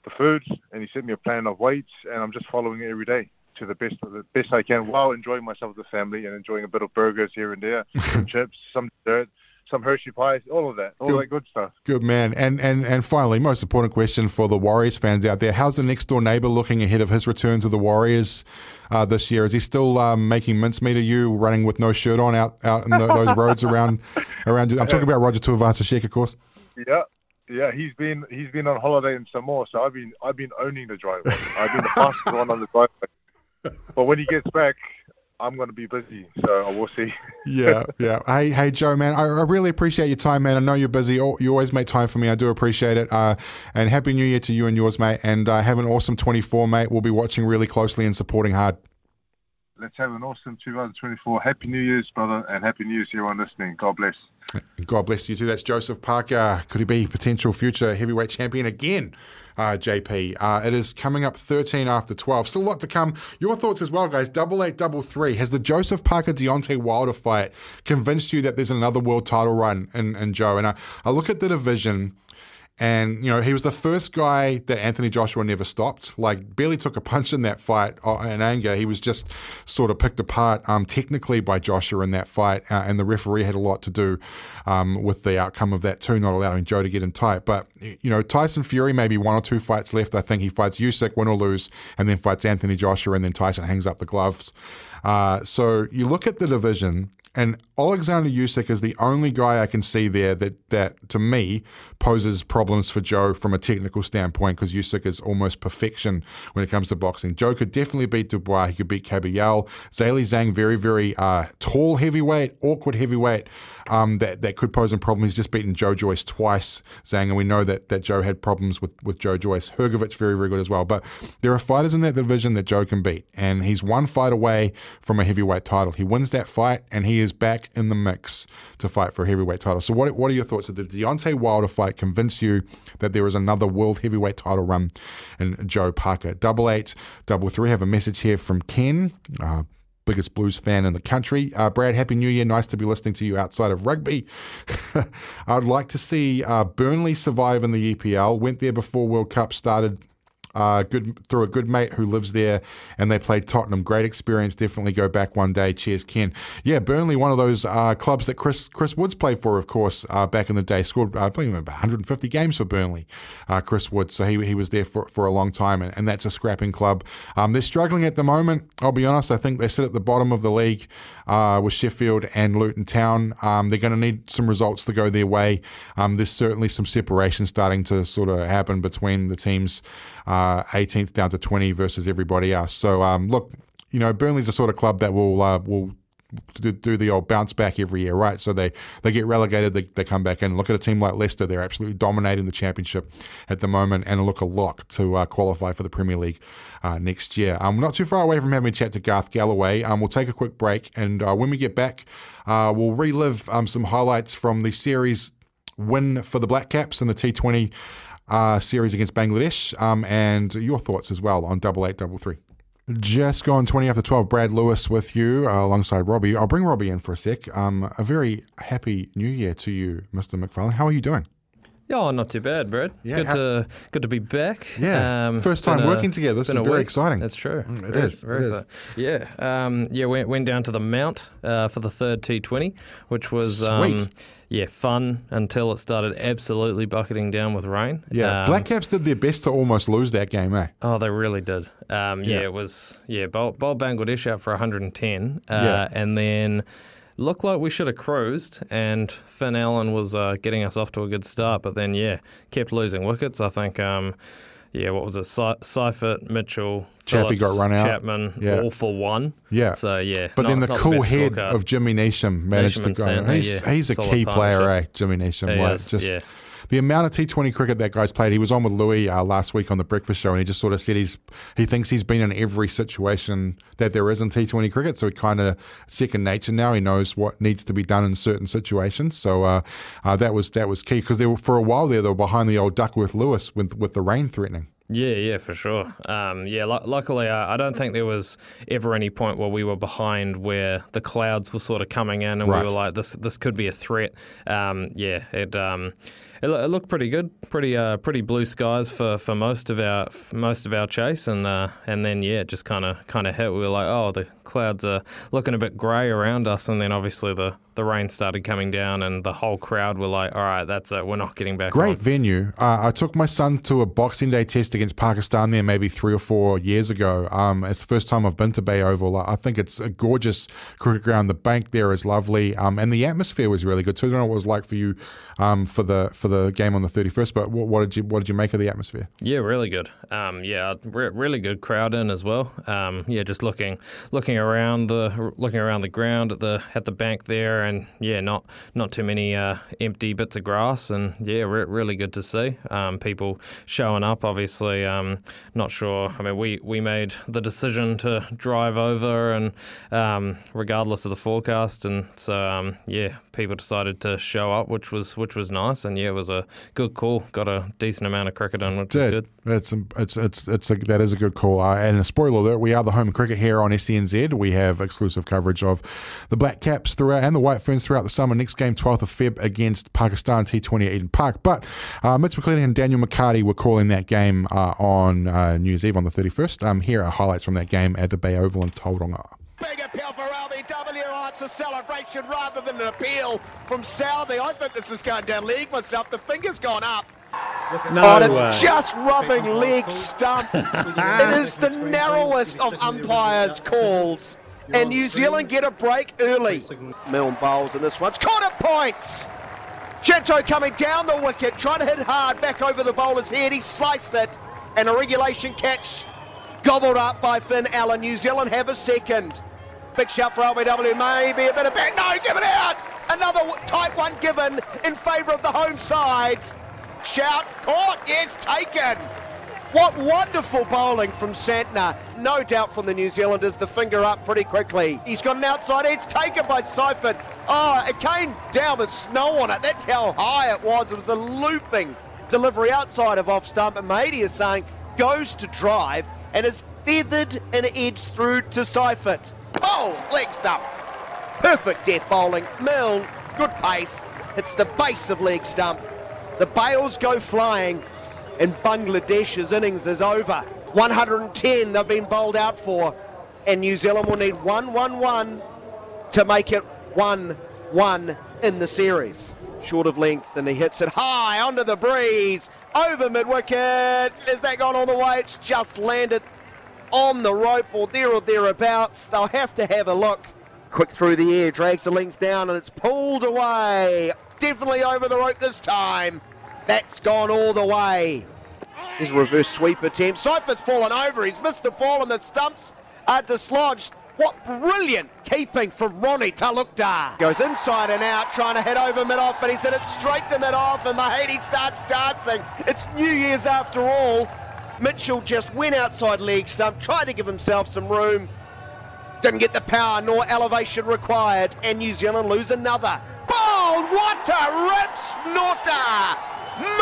the foods, and he sent me a plan of weights, and I'm just following it every day to the best of the best I can while enjoying myself with the family and enjoying a bit of burgers here and there, some chips, some dessert, some Hershey pies, all of that, all good, that good stuff. Good man. And and and finally, most important question for the Warriors fans out there: How's the next door neighbor looking ahead of his return to the Warriors uh, this year? Is he still um, making mincemeat of you, running with no shirt on out out in the, those roads around around? I'm talking about Roger Tuivasa-Sheck, of course. Yeah, yeah, he's been he's been on holiday in Samoa, so I've been I've been owning the driveway. I've been the fastest one on the driveway but when he gets back, I'm going to be busy, so we'll see. yeah, yeah. Hey, hey, Joe, man, I, I, really appreciate your time, man. I know you're busy. You always make time for me. I do appreciate it. Uh, and happy New Year to you and yours, mate. And uh, have an awesome 24, mate. We'll be watching really closely and supporting hard. let's have an awesome 2024. Happy New Year's, brother, and Happy New Year's to everyone listening. God bless. God bless you too. That's Joseph Parker. Could he be potential future heavyweight champion again? Uh, JP. Uh, it is coming up 13 after 12. Still a lot to come. Your thoughts as well, guys. Double eight, double three. Has the Joseph Parker Deontay Wilder fight convinced you that there's another world title run in, in Joe? And I, I look at the division and, you know, he was the first guy that Anthony Joshua never stopped. Like, barely took a punch in that fight uh, in anger. He was just sort of picked apart um, technically by Joshua in that fight. Uh, and the referee had a lot to do um, with the outcome of that, too, not allowing Joe to get in tight. But, you know, Tyson Fury, maybe one or two fights left. I think he fights Usyk, win or lose, and then fights Anthony Joshua, and then Tyson hangs up the gloves. Uh, so you look at the division, and Alexander Usyk is the only guy I can see there that, that to me, poses problems for Joe from a technical standpoint because Usyk is almost perfection when it comes to boxing. Joe could definitely beat Dubois. He could beat Kabayel. Zhilei Zhang, very, very uh, tall heavyweight, awkward heavyweight um, that, that could pose a problem. He's just beaten Joe Joyce twice, Zhang, and we know that, that Joe had problems with, with Joe Joyce. Hrgovic, very, very good as well. But there are fighters in that division that Joe can beat, and he's one fight away from a heavyweight title. He wins that fight, and he is back in the mix to fight for a heavyweight title. So, what, what are your thoughts? Did the Deontay Wilder fight convince you that there is another world heavyweight title run in Joe Parker? Double eight, double three. Have a message here from Ken. Uh, biggest blues fan in the country. Uh, Brad, Happy New Year. Nice to be listening to you outside of rugby. I'd like to see uh, Burnley survive in the EPL. Went there before World Cup started uh, good through a good mate who lives there, and they played Tottenham. Great experience. Definitely go back one day. Cheers, Ken. Yeah, Burnley, one of those uh, clubs that Chris Chris Woods played for, of course, uh, back in the day. Scored, I believe, 150 games for Burnley. Uh, Chris Woods, so he, he was there for, for a long time, and, and that's a scrapping club. Um, they're struggling at the moment. I'll be honest. I think they sit at the bottom of the league uh, with Sheffield and Luton Town. Um, they're going to need some results to go their way. Um, there's certainly some separation starting to sort of happen between the teams uh, 18th down to 20 versus everybody else. So um, look, you know, Burnley's the sort of club that will uh, will do, the old bounce back every year, right? So they, they get relegated, they, they come back in. Look at a team like Leicester; they're absolutely dominating the championship at the moment, and look a lock to uh, qualify for the Premier League uh, next year. I'm um, not too far away from having a chat to Garth Galloway. Um, we'll take a quick break, and uh, when we get back, uh, we'll relive um, some highlights from the series win for the Black Caps in the T20 uh, series against Bangladesh, um, and your thoughts as well on double eight double three. Just gone 20 after 12. Brad Lewis with you uh, alongside Robbie. I'll bring Robbie in for a sec. Um, a very happy new year to you, Mr. McFarlane. How are you doing? Yeah, oh, not too bad, Brad. Yeah, good how, to good to be back. Yeah, um, first time working a, together. This is very week. exciting. That's true. Mm, it very, is. Very it is. Yeah, um, yeah. Went went down to the Mount uh, for the third T20, which was um, yeah fun until it started absolutely bucketing down with rain. Yeah, um, Black Caps did their best to almost lose that game, eh? Oh, they really did. Um, yeah. yeah. it was yeah. Bowl, bowl Bangladesh out for 110, uh, yeah. and then looked like we should have cruised, and Finn Allen was uh, getting us off to a good start, but then, yeah, kept losing wickets. I think, um, yeah, what was it? Seifert, Mitchell, Chappie got run out. Chapman, yeah. all for one. Yeah. So, yeah. But not, then the cool the head scorecard. of Jimmy Neesham managed to go. he's, yeah. he's a key player, eh? Jimmy Neesham. He like, is, just. Yeah the amount of T20 cricket that guy's played. He was on with Louis uh, last week on the Breakfast Show, and he just sort of said he's he thinks he's been in every situation that there is in T20 cricket. So he kind of second nature now. He knows what needs to be done in certain situations. So uh, uh, that was that was key because they were for a while there they were behind the old Duckworth Lewis with with the rain threatening. Yeah, yeah, for sure. Um, yeah, l- luckily, uh, I don't think there was ever any point where we were behind where the clouds were sort of coming in and right. we were like, this this could be a threat. Um, yeah, it. Um, it, it looked pretty good, pretty uh, pretty blue skies for, for most of our most of our chase, and uh, and then yeah, it just kind of kind of hit. We were like, oh, the clouds are looking a bit grey around us, and then obviously the the rain started coming down, and the whole crowd were like, "All right, that's it. We're not getting back." Great on. venue. Uh, I took my son to a Boxing Day test against Pakistan there maybe three or four years ago. Um, it's the first time I've been to Bay Oval. I think it's a gorgeous cricket ground. The bank there is lovely, um, and the atmosphere was really good too. I don't know what it was like for you um, for the for the game on the thirty first, but what, what, did you what did you make of the atmosphere? Yeah, really good. Um, yeah, re- really good crowd in as well. Um, yeah, just looking looking around the looking around the ground at the at the bank there, and yeah, not not too many uh, empty bits of grass, and yeah, re- really good to see um, people showing up. Obviously, um, not sure. I mean, we, we made the decision to drive over, and um, regardless of the forecast, and so yeah, people decided to show up, which was which was nice, and yeah, it was a good call. Got a decent amount of cricket in, which is good. It's it's it's it's a, that is a good call. Uh, and a spoiler alert: we are the home cricket here on SENZ. We have exclusive coverage of the Black Caps throughout and the White Ferns throughout the summer. Next game, 12th of Feb against Pakistan T20 at Eden Park. But uh, Mitch McClenaghan and Daniel McCarty were calling that game uh, on uh, New Year's Eve on the 31st. Um, here are highlights from that game at the Bay Oval in Tauranga. Big appeal for LBW. Oh, it's a celebration rather than an appeal from Southey. I think this is going down league myself. The finger's gone up. No oh, it's way. just rubbing leg stump. it is the narrowest of umpires' calls. And New Zealand get a break early. Milne bowls in this one. It's caught at points. Shanto coming down the wicket, trying to hit hard back over the bowler's head. He sliced it. And a regulation catch gobbled up by Finn Allen. New Zealand have a second. Big shout for LBW, maybe a bit of back. No, give it out! Another tight one given in favour of the home side. Shout, caught, yes, taken. What wonderful bowling from Santner. No doubt from the New Zealanders, the finger up pretty quickly. He's got an outside edge taken by Seifert. Oh, it came down with snow on it. That's how high it was. It was a looping delivery outside of off stump. And Mahedi is saying goes to drive and is feathered and edged through to Seifert. Oh, leg stump. Perfect death bowling. Milne, good pace. It's the base of leg stump. The bails go flying, and Bangladesh's innings is over. 110 they've been bowled out for, and New Zealand will need 1 1 1 to make it 1 1 in the series. Short of length, and he hits it high onto the breeze, over mid wicket. Is that gone all the way? It's just landed on the rope or there or thereabouts. They'll have to have a look. Quick through the air, drags the length down, and it's pulled away. Definitely over the rope this time. That's gone all the way. His reverse sweep attempt. Seifert's fallen over. He's missed the ball, and the stumps are dislodged. What brilliant keeping from Rony Talukdar. Goes inside and out, trying to head over mid-off, but he's hit it straight to mid-off, and Mahedi starts dancing. It's New Year's after all. Mitchell just went outside leg stump, tried to give himself some room. Didn't get the power nor elevation required, and New Zealand lose another. Ball, what a rip snorter!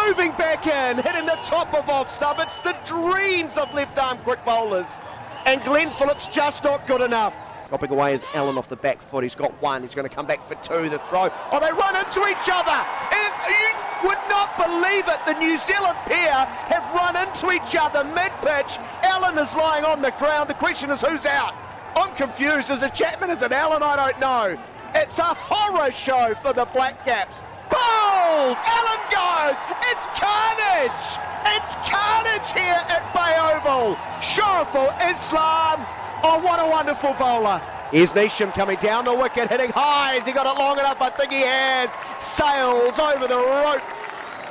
Moving back in, hitting the top of off stump. It's the dreams of left arm quick bowlers. And Glenn Phillips just not good enough. Dropping away is Allen off the back foot. He's got one. He's going to come back for two. The throw. Oh, they run into each other. And you would not believe it. The New Zealand pair have run into each other mid pitch. Allen is lying on the ground. The question is who's out? I'm confused. Is it Chapman? Is it Allen? I don't know. It's a horror show for the Black Caps. Bold! Allen goes! It's carnage! It's carnage here at Bay Oval! Shariful Islam Oh, what a wonderful bowler. Here's Neesham coming down the wicket, hitting high. Has he got it long enough? I think he has. Sails over the rope.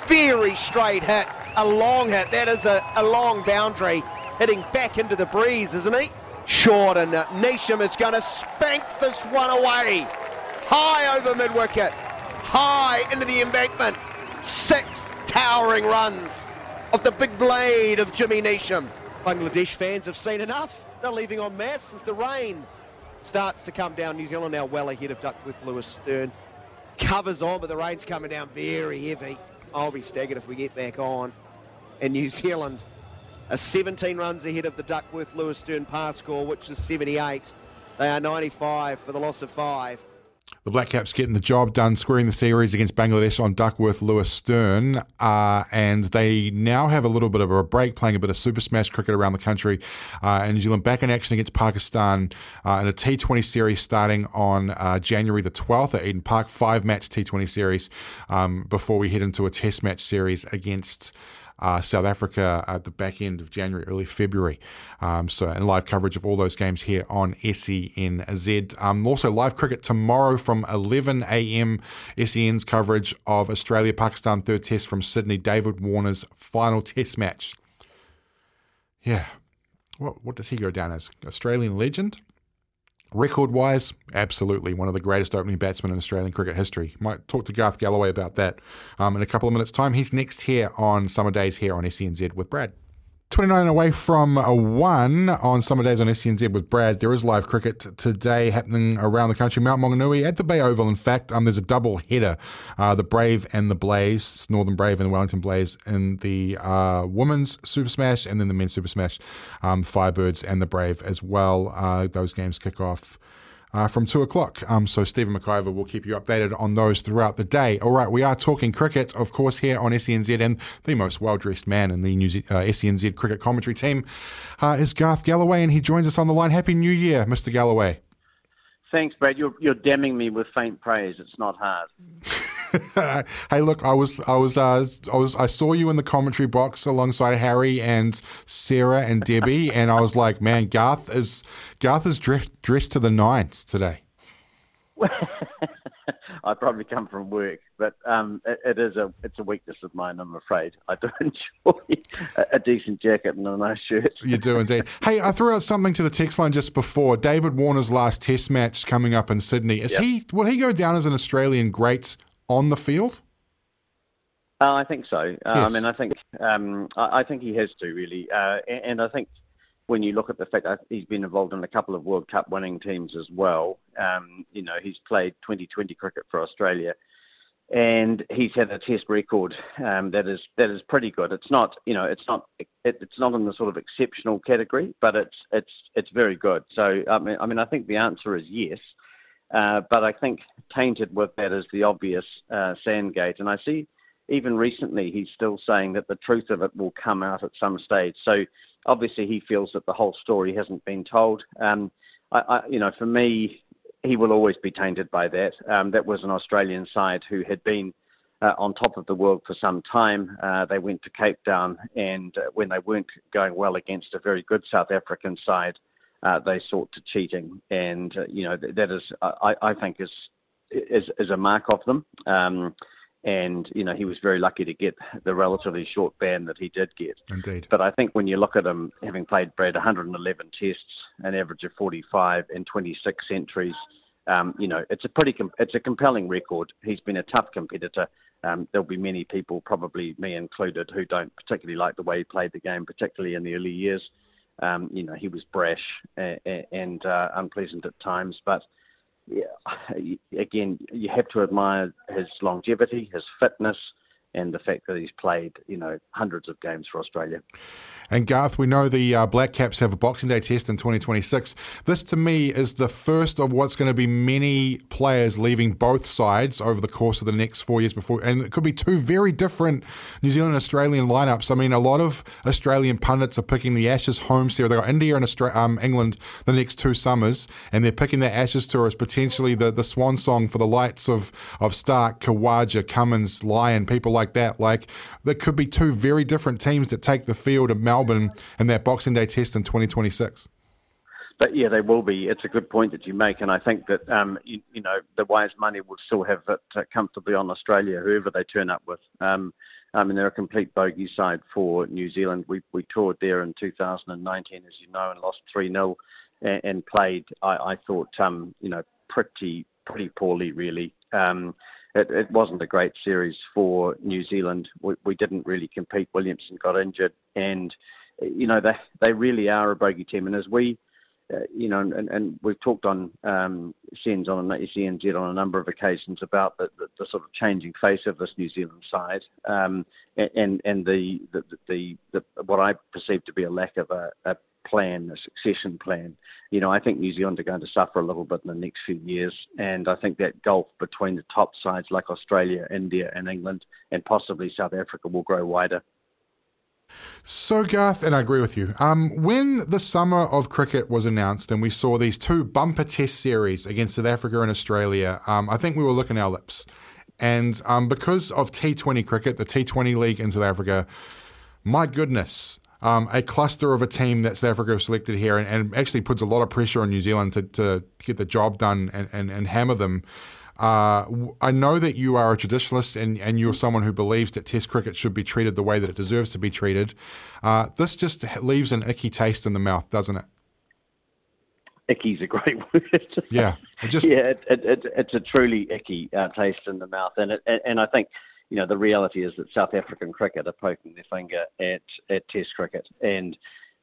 Very straight hit. A long hit. That is a, a long boundary. Hitting back into the breeze, isn't he? Short, and Neesham is going to spank this one away. High over mid wicket. High into the embankment. Six towering runs of the big blade of Jimmy Neesham. Bangladesh fans have seen enough. They're leaving en masse as the rain starts to come down. New Zealand now well ahead of Duckworth Lewis Stern. Covers on, but the rain's coming down very heavy. I'll be staggered if we get back on. And New Zealand are 17 runs ahead of the Duckworth Lewis Stern pass score, which is 78. They are 95 for the loss of five. The Black Caps getting the job done, squaring the series against Bangladesh on Duckworth Lewis Stern. Uh, and they now have a little bit of a break, playing a bit of Super Smash cricket around the country. Uh, and New Zealand back in action against Pakistan uh, in a T20 series starting on uh, January the 12th at Eden Park, five match T20 series um, before we head into a test match series against uh, South Africa at the back end of January, early February. Um, so, and live coverage of all those games here on SENZ. Um, also, live cricket tomorrow from 11 a.m. SEN's coverage of Australia Pakistan third test from Sydney, David Warner's final test match. Yeah. What, what does he go down as? Australian legend? Record wise, absolutely one of the greatest opening batsmen in Australian cricket history. Might talk to Garth Galloway about that um, in a couple of minutes' time. He's next here on Summer Days here on SENZ with Brad. 29 away from one on summer days on SENZ with Brad. There is live cricket today happening around the country. Mount Maunganui at the Bay Oval, in fact. Um, there's a double header. Uh, the Brave and the Blaze, Northern Brave and Wellington Blaze in the uh, women's Super Smash, and then the men's Super Smash, um, Firebirds and the Brave as well. Uh, those games kick off uh, from 2 o'clock. Um, so Stephen McIver will keep you updated on those throughout the day. All right, we are talking cricket, of course, here on SENZ, and the most well-dressed man in the New Ze- uh, SENZ cricket commentary team uh, is Garth Galloway, and he joins us on the line. Happy New Year, Mr. Galloway. Thanks, Brad. You're, you're damning me with faint praise. It's not hard. hey, look, I was, I was, uh, I was, I saw you in the commentary box alongside Harry and Sarah and Debbie, and I was like, man, Garth is, Garth is dressed dressed to the nines today. I probably come from work, but um, it, it is a it's a weakness of mine. I'm afraid I do enjoy a, a, decent jacket and a nice shirt. You do indeed. hey, I threw out something to the text line just before. David Warner's last Test match coming up in Sydney. Is yep. he will he go down as an Australian great on the field? Uh, I think so. Uh, yes. I mean, I think um, I, I, think he has to really, uh, and, and, I think when you look at the fact that he's been involved in a couple of World Cup winning teams as well, um, you know, he's played 2020 cricket for Australia, and he's had a Test record um, that is that is pretty good. It's not, you know, it's not it, it's not in the sort of exceptional category, but it's it's it's very good. So I mean, I mean, I think the answer is yes. Uh, but I think tainted with that is the obvious uh, Sandgate. And I see even recently he's still saying that the truth of it will come out at some stage. So obviously he feels that the whole story hasn't been told. Um, I, I, you know, for me, he will always be tainted by that. Um, that was an Australian side who had been uh, on top of the world for some time. Uh, they went to Cape Town, and uh, when they weren't going well against a very good South African side, uh, they sought to cheating, and uh, you know that is, I, I think, is, is is a mark of them. Um, and you know he was very lucky to get the relatively short ban that he did get. Indeed. But I think when you look at him, having played Brad 111 tests, an average of 45 and 26 centuries, um, you know it's a pretty com- it's a compelling record. He's been a tough competitor. Um, there'll be many people, probably me included, who don't particularly like the way he played the game, particularly in the early years. Um, you know, he was brash and, and uh, unpleasant at times, but yeah, again, you have to admire his longevity, his fitness, and the fact that he's played, you know, hundreds of games for Australia. And Garth, we know the uh, Black Caps have a Boxing Day test in 2026. This, to me, is the first of what's going to be many players leaving both sides over the course of the next four years before, and it could be two very different New Zealand Australian lineups. I mean, a lot of Australian pundits are picking the Ashes home series. They've got India and Austra- um, England the next two summers, and they're picking the Ashes tour as potentially the, the swan song for the lights of of Starc, Khawaja, Cummins, Lyon, people like that. Like there could be two very different teams that take the field and Melbourne in that Boxing Day test in 2026. But yeah, they will be. It's a good point that you make, and I think that um, you, you, know the wise money will still have it uh, comfortably on Australia, whoever they turn up with. Um, I mean, they're a complete bogey side for New Zealand. We we toured there in 2019, as you know, and lost three 0 and, and, played. I, I thought, um, you know, pretty pretty poorly, really. Um, it, it, wasn't a great series for New Zealand. We, we didn't really compete. Williamson got injured, and you know they they really are a bogey team. And as we, uh, you know, and, and we've talked on um, SENZ on SENZ on a number of occasions about the, the, the, sort of changing face of this New Zealand side, um, and and the the, the the what I perceive to be a lack of a, a plan, a succession plan. You know, I think New Zealand are going to suffer a little bit in the next few years, and I think that gulf between the top sides like Australia, India, and England, and possibly South Africa will grow wider. So, Garth, and I agree with you. Um, when the summer of cricket was announced and we saw these two bumper test series against South Africa and Australia, um, I think we were looking our lips. And um, because of T20 cricket, the T20 league in South Africa, my goodness, um, a cluster of a team that South Africa have selected here and, and, actually puts a lot of pressure on New Zealand to, to get the job done and, and, and hammer them. Uh, I know that you are a traditionalist and, and you're someone who believes that Test cricket should be treated the way that it deserves to be treated. Uh, this just leaves an icky taste in the mouth, doesn't it? Icky's a great word. yeah, it just yeah, it, it, it, it's a truly icky uh, taste in the mouth, and it, and I think you know, the reality is that South African cricket are poking their finger at, at Test cricket, and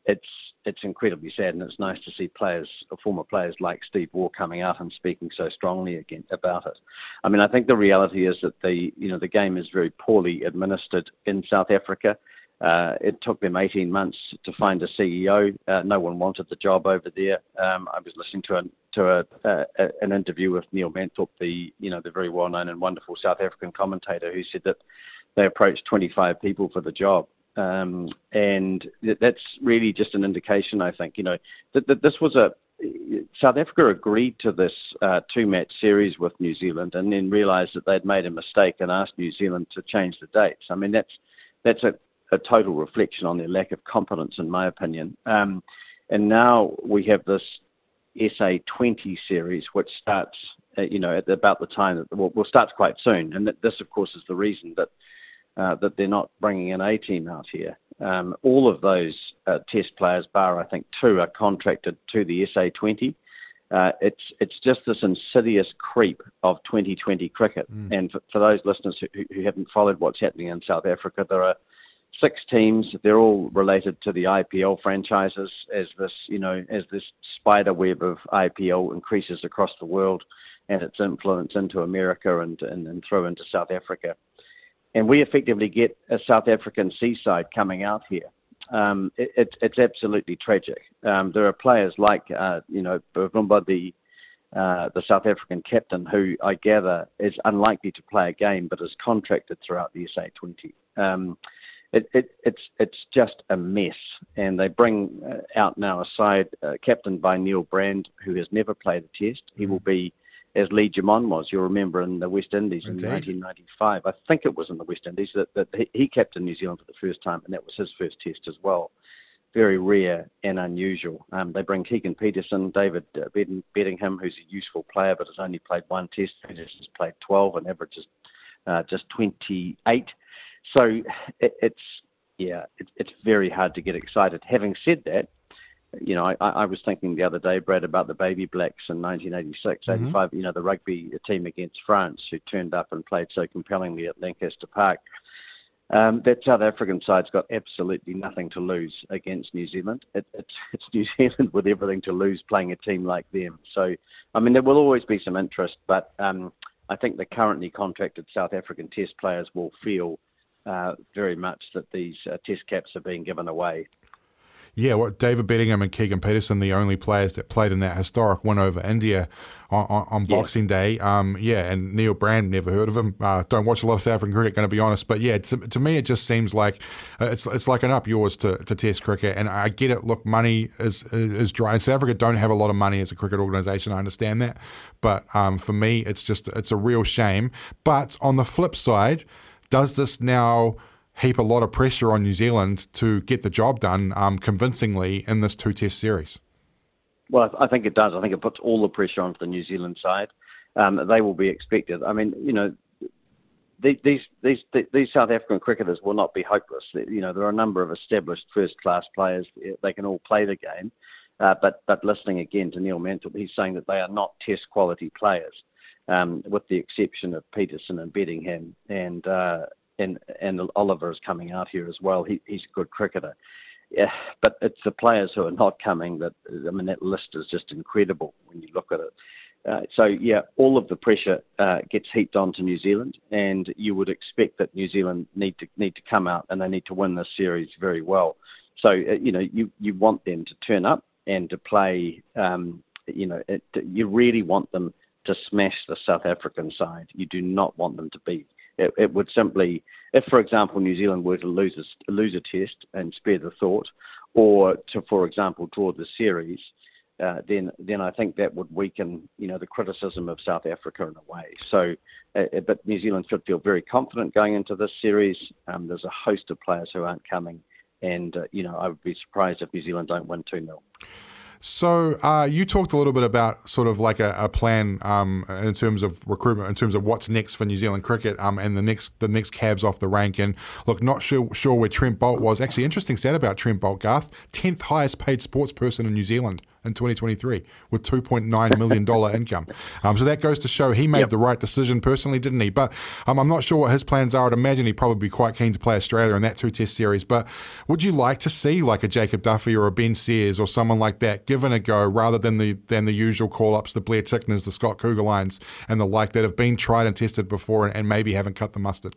it's it's incredibly sad, and it's nice to see players, former players like Steve Waugh, coming out and speaking so strongly again about it. I mean, I think the reality is that the you know the game is very poorly administered in South Africa. Uh, it took them 18 months to find a CEO. Uh, no one wanted the job over there. Um, I was listening to, a, to a, a, an interview with Neil Manthorp, the you know the very well-known and wonderful South African commentator, who said that they approached 25 people for the job. Um, and that's really just an indication, I think, you know, that, that this was a South Africa agreed to this uh, two-match series with New Zealand, and then realised that they'd made a mistake and asked New Zealand to change the dates. I mean, that's that's a, a total reflection on their lack of competence, in my opinion. Um, and now we have this SA20 series, which starts, uh, you know, at about the time that well, will start quite soon. And this, of course, is the reason that uh, that they're not bringing an A team out here. Um, all of those uh, test players, bar I think two, are contracted to the SA20. Uh, it's it's just this insidious creep of 2020 cricket. Mm. And for, for, those listeners who, who haven't followed what's happening in South Africa, there are six teams. They're all related to the IPL franchises. As this you know as this spider web of IPL increases across the world, and its influence into America and and, and through into South Africa and we effectively get a South African seaside coming out here. Um, it, it, it's absolutely tragic. Um, there are players like, uh, you know, Bavuma, the uh, the South African captain, who I gather is unlikely to play a game, but is contracted throughout the SA20. Um, it, it, it's it's just a mess, and they bring uh, out now a side uh, captained by Neil Brand, who has never played a test. He will be as Lee Germon was, you'll remember in the West Indies Indeed. in 1995. I think it was in the West Indies that, that he, he captained New Zealand for the first time, and that was his first test as well. Very rare and unusual. Um, they bring Keegan Petersen, David uh, Bedingham, who's a useful player but has only played one test. Petersen's played 12 and averages uh, just 28. So it, it's yeah, it, it's very hard to get excited. Having said that, you know, I, I was thinking the other day, Brad, about the Baby Blacks in 1986, mm-hmm. 85, you know, the rugby team against France who turned up and played so compellingly at Lancaster Park. Um, that South African side's got absolutely nothing to lose against New Zealand. It, it's, it's New Zealand with everything to lose playing a team like them. So, I mean, there will always be some interest, but um, I think the currently contracted South African Test players will feel uh, very much that these uh, Test caps are being given away yeah, what David Bedingham and Keegan Petersen, the only players that played in that historic win over India on, on, on yeah. Boxing Day. Um, yeah, and Neil Brand, never heard of him. Uh, don't watch a lot of South African cricket, going to be honest. But yeah, to, to me, it just seems like uh, it's it's like an up yours to, to Test cricket. And I get it. Look, money is is dry. And South Africa don't have a lot of money as a cricket organisation. I understand that, but um, for me, it's just it's a real shame. But on the flip side, does this now? heap a lot of pressure on New Zealand to get the job done um, convincingly in this two test series. Well, I think it does. I think it puts all the pressure onto the New Zealand side. Um, they will be expected. I mean, you know, these these these South African cricketers will not be hopeless. You know, there are a number of established first class players. They can all play the game. Uh, but but listening again to Neil Manthorp, he's saying that they are not test quality players, um, with the exception of Petersen and Bedingham and uh, and and Olivier is coming out here as well. He, he's a good cricketer. Yeah, but it's the players who are not coming that I mean that list is just incredible when you look at it. Uh, so yeah, all of the pressure uh, gets heaped onto New Zealand, and you would expect that New Zealand need to need to come out and they need to win this series very well. So uh, you know you you want them to turn up and to play. Um, you know it, you really want them to smash the South African side. You do not want them to beat it, it would simply, if for example New Zealand were to lose a, lose a test and spare the thought, or to for example draw the series, uh, then then I think that would weaken you know the criticism of South Africa in a way. So, uh, uh, but New Zealand should feel very confident going into this series. Um, there's a host of players who aren't coming, and uh, you know I would be surprised if New Zealand don't win two 0 so uh, you talked a little bit about sort of like a, a plan um, in terms of recruitment, in terms of what's next for New Zealand cricket, um, and the next the next cabs off the rank. And look, not sure sure where Trent Boult was. Actually, interesting stat about Trent Boult, Garth, tenth highest paid sports person in New Zealand in 2023 with 2.9 million dollar income. Um, so that goes to show he made yep. the right decision personally, didn't he? But um, I'm not sure what his plans are. I'd imagine he'd probably be quite keen to play Australia in that two Test series. But would you like to see like a Jacob Duffy or a Ben Sears or someone like that given a go rather than the than the usual call ups, the Blair Tickners, the Scott Kuggeleijns, and the like that have been tried and tested before and, and maybe haven't cut the mustard?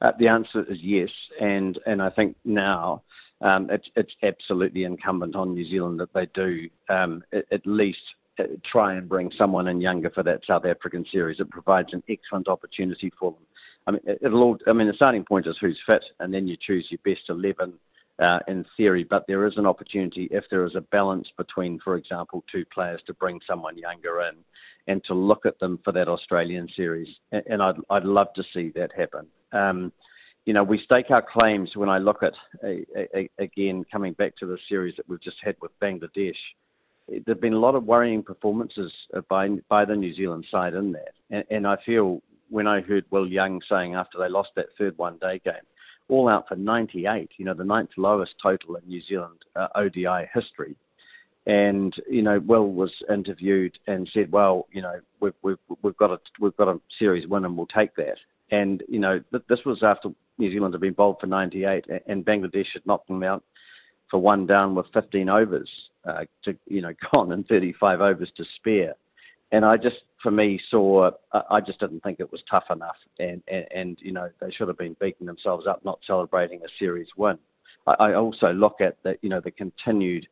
Uh, the answer is yes, and and I think now um, it's it's absolutely incumbent on New Zealand that they do um, at, at, least uh, try and bring someone in younger for that South African series. It provides an excellent opportunity for them. I mean, it'll all. I mean, the starting point is who's fit, and then you choose your best eleven. Uh, in theory, but there is an opportunity if there is a balance between, for example, two players to bring someone younger in and to look at them for that Australian series. And, and I'd, I'd love to see that happen. Um, you know, we stake our claims when I look at, a, a, again, coming back to the series that we've just had with Bangladesh. There have been a lot of worrying performances by, by the New Zealand side in that. And, and I feel when I heard Will Young saying after they lost that third one day game, all out for 98, you know, the ninth lowest total in New Zealand uh, ODI history. And you know, Will was interviewed and said, "Well, you know, we've we've we've got a we've got a series win and we'll take that." And you know, th- this was after New Zealand had been bowled for 98, and Bangladesh had knocked them out for one down with 15 overs uh, to you know gone and 35 overs to spare. And I just, for me, saw I just didn't think it was tough enough, and and, and you know they should have been beating themselves up, not celebrating a series win. I, I also look at the you know the continued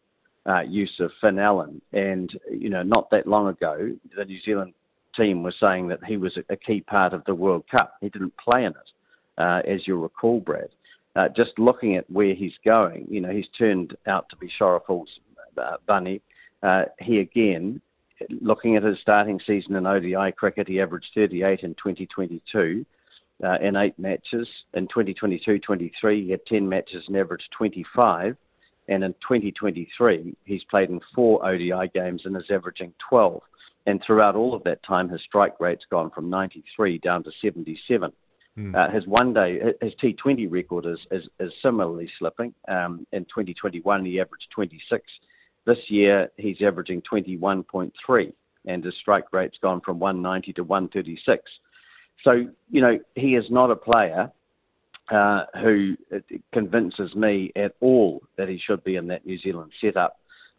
uh, use of Finn Allen, and you know not that long ago the New Zealand team was saying that he was a key part of the World Cup. He didn't play in it, uh, as you'll recall, Brad. Uh, just looking at where he's going, you know, he's turned out to be Shariful's uh, bunny. Uh, he again, looking at his starting season in ODI cricket, he averaged 38 in 2022 uh, in eight matches. In 2022-23, he had 10 matches and averaged 25. And in 2023, he's played in four ODI games and is averaging 12. And throughout all of that time, his strike rate's gone from 93 down to 77. Mm. Uh, his one day, his T20 record is, is, is similarly slipping. Um, in 2021, he averaged 26. This year, he's averaging 21.3, and his strike rate's gone from 190 to 136. So, you know, he is not a player uh, who convinces me at all that he should be in that New Zealand setup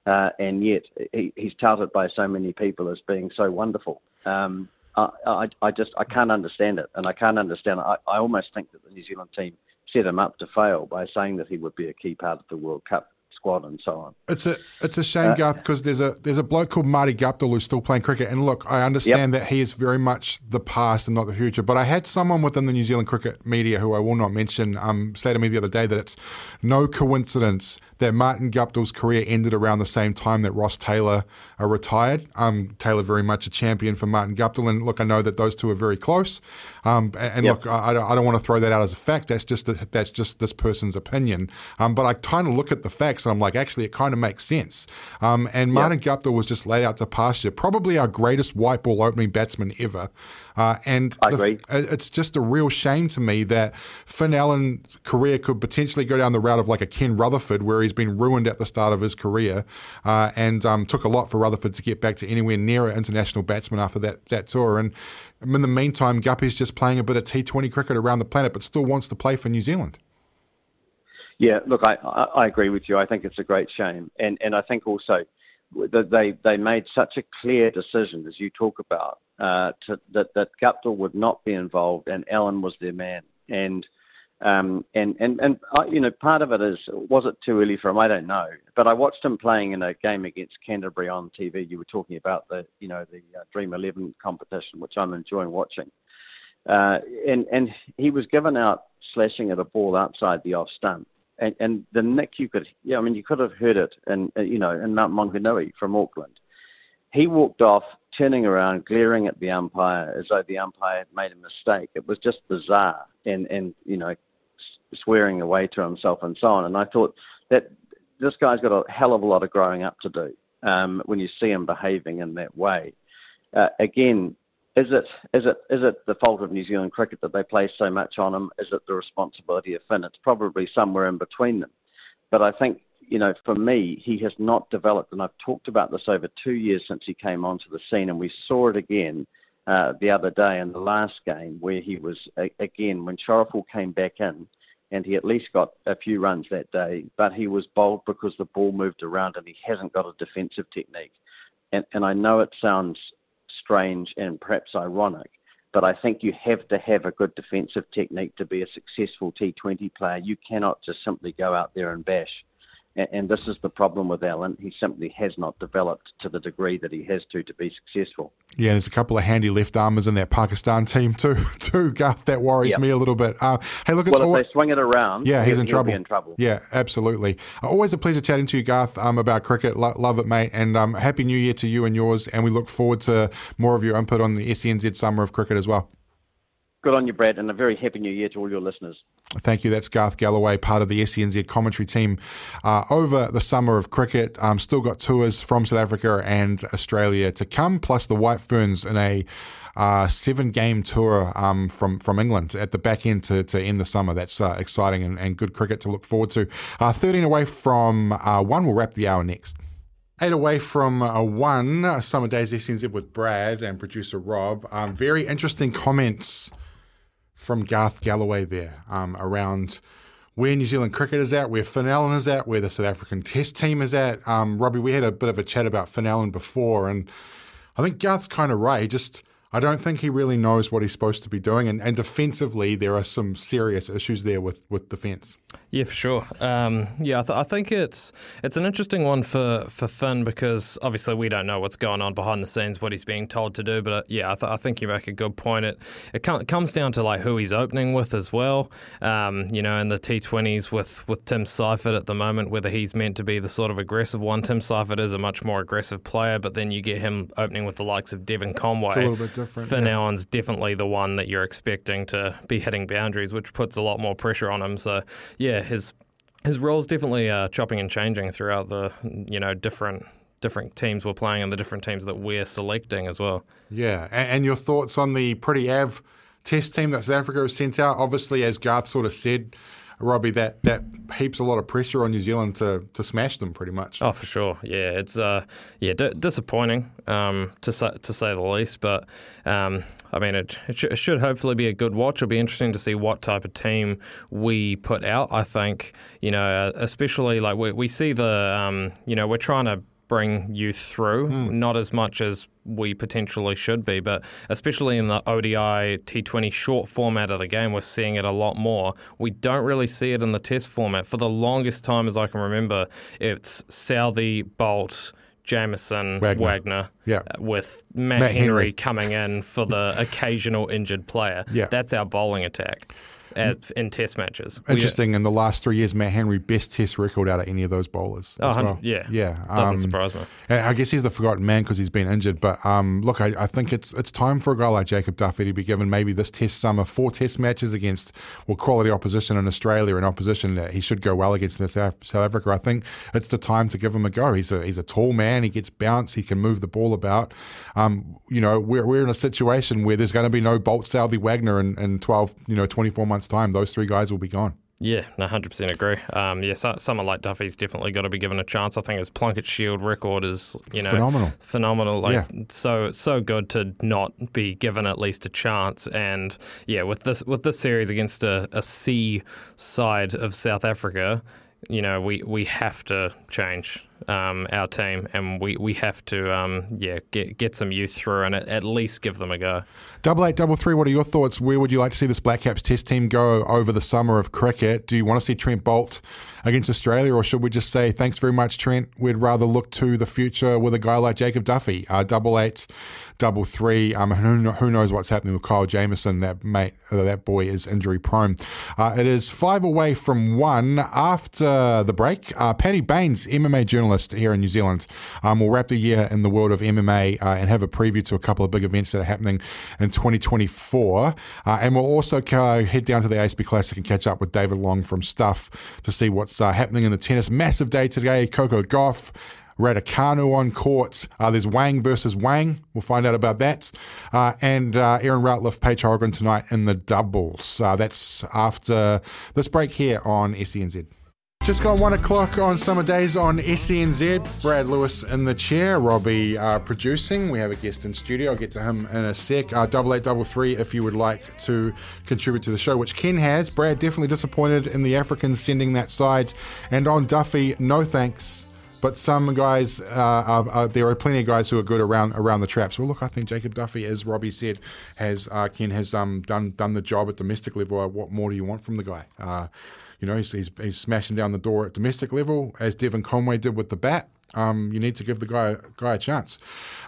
uh, and yet he, he's touted by so many people as being so wonderful. Um, I, I, I, just I can't understand it, and I can't understand. It. I, I almost think that the New Zealand team set him up to fail by saying that he would be a key part of the World Cup squad and so on. It's a it's a shame, uh, Garth, because there's a there's a bloke called Marty Guptill who's still playing cricket. And look, I understand yep. that he is very much the past and not the future. But I had someone within the New Zealand cricket media who I will not mention um, say to me the other day that it's no coincidence that Martin Guptill's career ended around the same time that Ross Taylor uh, retired. Um, Taylor very much a champion for Martin Guptill, and look, I know that those two are very close. Um, and yep. look, I, I, don't want to throw that out as a fact. That's just that's just this person's opinion. Um, but I kind of look at the and I'm like, actually, it kind of makes sense. Um, and Martin yep. Guptill was just laid out to pasture, probably our greatest white ball opening batsman ever. Uh, and the, it's just a real shame to me that Finn Allen's career could potentially go down the route of like a Ken Rutherford, where he's been ruined at the start of his career, uh, and um, took a lot for Rutherford to get back to anywhere near an international batsman after that that tour. And in the meantime, Guppy's just playing a bit of T20 cricket around the planet, but still wants to play for New Zealand. Yeah, look, I, I agree with you. I think it's a great shame, and and I think also that they they made such a clear decision, as you talk about, uh, to, that that Guptill would not be involved, and Allen was their man, and um, and and and uh, you know, part of it is was it too early for him? I don't know, but I watched him playing in a game against Canterbury on TV. You were talking about the you know the uh, Dream Eleven competition, which I'm enjoying watching. Uh, and and he was given out slashing at a ball outside the off stump, and, and the nick you could, yeah, I mean, you could have heard it in, uh, you know, in Mount Maunganui from Auckland. He walked off, turning around, glaring at the umpire as though the umpire had made a mistake. It was just bizarre, and and you know, swearing away to himself and so on. And I thought that this guy's got a hell of a lot of growing up to do um, when you see him behaving in that way. Uh, again, is it is it is it the fault of New Zealand cricket that they place so much on him? Is it the responsibility of Finn? It's probably somewhere in between them. But I think you know, for me, he has not developed, and I've talked about this over two years since he came onto the scene, and we saw it again uh, the other day in the last game where he was again when Shariful came back in, and he at least got a few runs that day, but he was bold because the ball moved around and he hasn't got a defensive technique. And, and I know it sounds strange and perhaps ironic, but I think you have to have a good defensive technique to be a successful T20 player. You cannot just simply go out there and bash. And this is the problem with Allen. He simply has not developed to the degree that he has to to be successful. Yeah, there's a couple of handy left armers in that Pakistan team too. Too, Garth. That worries yep. me a little bit. Uh, hey, look, well, if they swing it around, yeah, he's in trouble. in trouble. Yeah, absolutely. Uh, always a pleasure chatting to you, Garth, um, about cricket. Lo- love it, mate. And um, happy New Year to you and yours. And we look forward to more of your input on the SENZ summer of cricket as well. Good on you, Brad, and a very happy new year to all your listeners. Thank you. That's Garth Galloway, part of the SENZ commentary team uh, over the summer of cricket. Um, still got tours from South Africa and Australia to come, plus the White Ferns in a uh, seven game tour um, from from England at the back end to, to end the summer. That's uh, exciting and, and, good cricket to look forward to. Uh, 13 away from uh, one. We'll wrap the hour next. Eight away from uh, one, Summer Days SENZ with Brad and producer Rob. Um, very interesting comments from Garth Galloway there um, around where New Zealand cricket is at, where Finn is at, where the South African Test team is at. Um, Robbie, we had a bit of a chat about Finn before, and I think Garth's kind of right. He just I don't think he really knows what he's supposed to be doing, and, and defensively there are some serious issues there with with defence. Yeah, for sure. Um, yeah, I, th- I, think it's it's an interesting one for, for Finn because obviously we don't know what's going on behind the scenes, what he's being told to do. But uh, yeah, I, th- I, think you make a good point. It it com- comes down to like who he's opening with as well. Um, you know, in the T20s with with Tim Seifert at the moment, whether he's meant to be the sort of aggressive one. Tim Seifert is a much more aggressive player, but then you get him opening with the likes of Devon Conway. It's a little bit different. Finn yeah. Allen's definitely the one that you're expecting to be hitting boundaries, which puts a lot more pressure on him. So yeah, his his role's definitely uh, chopping and changing throughout the you know different different teams we're playing and the different teams that we're selecting as well. Yeah, and, and your thoughts on the pretty av test team that South Africa has sent out? Obviously, as Garth sort of said, Robbie, that that heaps a lot of pressure on New Zealand to to smash them, pretty much. Oh, for sure. Yeah, it's uh, yeah, d- disappointing um, to say, to say the least. But um, I mean, it, it, sh- it, should hopefully be a good watch. It'll be interesting to see what type of team we put out. I think you know, uh, especially like we we see the um, you know we're trying to bring youth through, mm. not as much as we potentially should be, but especially in the ODI T20 short format of the game, we're seeing it a lot more. We don't really see it in the test format. For the longest time as I can remember, it's Southee, Boult, Jamieson, Wagner, Wagner yeah. Uh, with Matt, Matt Henry, Henry, coming in for the occasional injured player. Yeah. That's our bowling attack at, in Test matches. Interesting. In the last three years, Matt Henry best Test record out of any of those bowlers. Oh, well. yeah, yeah. Doesn't um, surprise me. And I guess he's the forgotten man because he's been injured. But um, look, I, I, think it's it's time for a guy like Jacob Duffy to be given maybe this Test summer four Test matches against well quality opposition in Australia and opposition that he should go well against in South, South Africa. I think it's the time to give him a go. He's a he's a tall man. He gets bounce. He can move the ball about. Um, you know, we're, we're in a situation where there's going to be no Boult Southee, Wagner in, in 12, you know, 24 months time. Those three guys will be gone. Yeah, no, hundred percent agree. Um, yeah, so, someone like Duffy's definitely got to be given a chance. I think his Plunkett Shield record is, you know, phenomenal. Phenomenal. Like yeah. so, so good to not be given at least a chance. And yeah, with this with this series against a, a C side of South Africa, you know, we, we have to change um, our team, and we, we have to um, yeah get get some youth through and at, least give them a go. Double eight, double three. What are your thoughts? Where would you like to see this Black Caps Test team go over the summer of cricket? Do you want to see Trent Boult against Australia, or should we just say thanks very much, Trent? We'd rather look to the future with a guy like Jacob Duffy. Uh, double eight double three. Um, who, who knows what's happening with Kyle Jamieson? That mate, uh, that boy is injury prone. Uh, it is five away from one after the break. Uh, Baines, MMA journalist here in New Zealand, um, will wrap the year in the world of MMA uh, and have a preview to a couple of big events that are happening in 2024. Uh, and we'll also head down to the ASB Classic and catch up with David Long from Stuff to see what's uh, happening in the tennis. Massive day today. Coco Gauff Raducanu on court. Uh, there's Wang versus Wang. We'll find out about that. Uh, and uh, Erin Routliffe, Paige Hourigan tonight in the doubles. Uh, that's after this break here on SENZ. Just gone one o'clock on summer days on SENZ. Brad Lewis in the chair, Robbie uh, producing. We have a guest in studio. I'll get to him in a sec. Uh, double eight double three if you would like to contribute to the show, which Ken has. Brad definitely disappointed in the Africans sending that side, and on Duffy, no thanks. But some guys, uh, are, are, there are plenty of guys who are good around around the traps. Well, look, I think Jacob Duffy, as Robbie said, has uh, Ken has um, done done the job at domestic level. What more do you want from the guy? Uh, you know, he's, he's, he's, smashing down the door at domestic level, as Devon Conway did with the bat. Um, you need to give the guy guy a chance.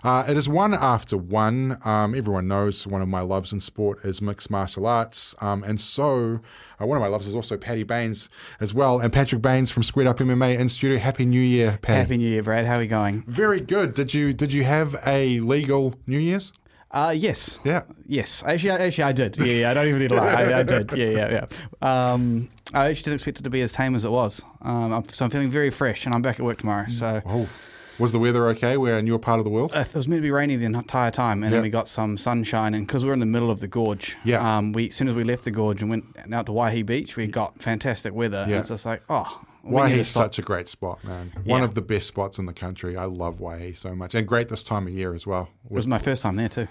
Uh, it is one after one. Um, everyone knows one of my loves in sport is mixed martial arts, um, and so uh, one of my loves is also Paddy Baines as well. And Patrick Baines from Squared Up MMA in studio. Happy New Year, Paddy. Happy New Year, Brad. How are we going? Very good. Did you did you have a legal New Year's? Uh, yes. Yeah. Yes. Actually, actually, I did. Yeah, yeah. I don't even need to lie. I, I did. Yeah, yeah, yeah. Um, I actually didn't expect it to be as tame as it was. Um, so I'm feeling very fresh, and I'm back at work tomorrow. So. Oh. Was the weather okay? We're in your part of the world. Uh, it was meant to be rainy the entire time, and then we got some sunshine. And because we're in the middle of the gorge, yeah. Um, we as soon as we left the gorge and went out to Waihi Beach, we got fantastic weather. Yeah. It's just like, oh, Waihi's such a great spot, man. Yeah. One of the best spots in the country. I love Waihi so much, and great this time of year as well. It was my first time there too.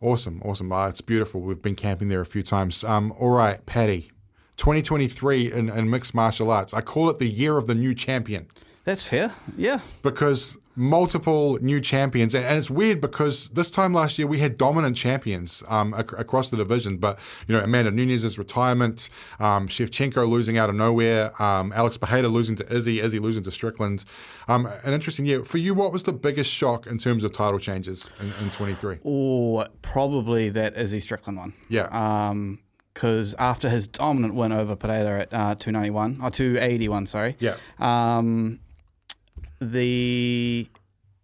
Awesome, awesome. Uh, it's beautiful. We've been camping there a few times. Um, all right, Paddy. 2023 in, in mixed martial arts. I call it the year of the new champion. That's fair. Yeah. Because multiple new champions, and, it's weird because this time last year we had dominant champions um, ac- across the division. But you know, Amanda Nunes's retirement, um, Shevchenko losing out of nowhere, um, Alex Pereira losing to Izzy, Izzy losing to Strickland. Um, an interesting year for you. What was the biggest shock in terms of title changes in, in 23? Oh, probably that Izzy Strickland one. Yeah. Um, because after his dominant win over Pereira at uh, 291 or 281, sorry. Yeah. Um, the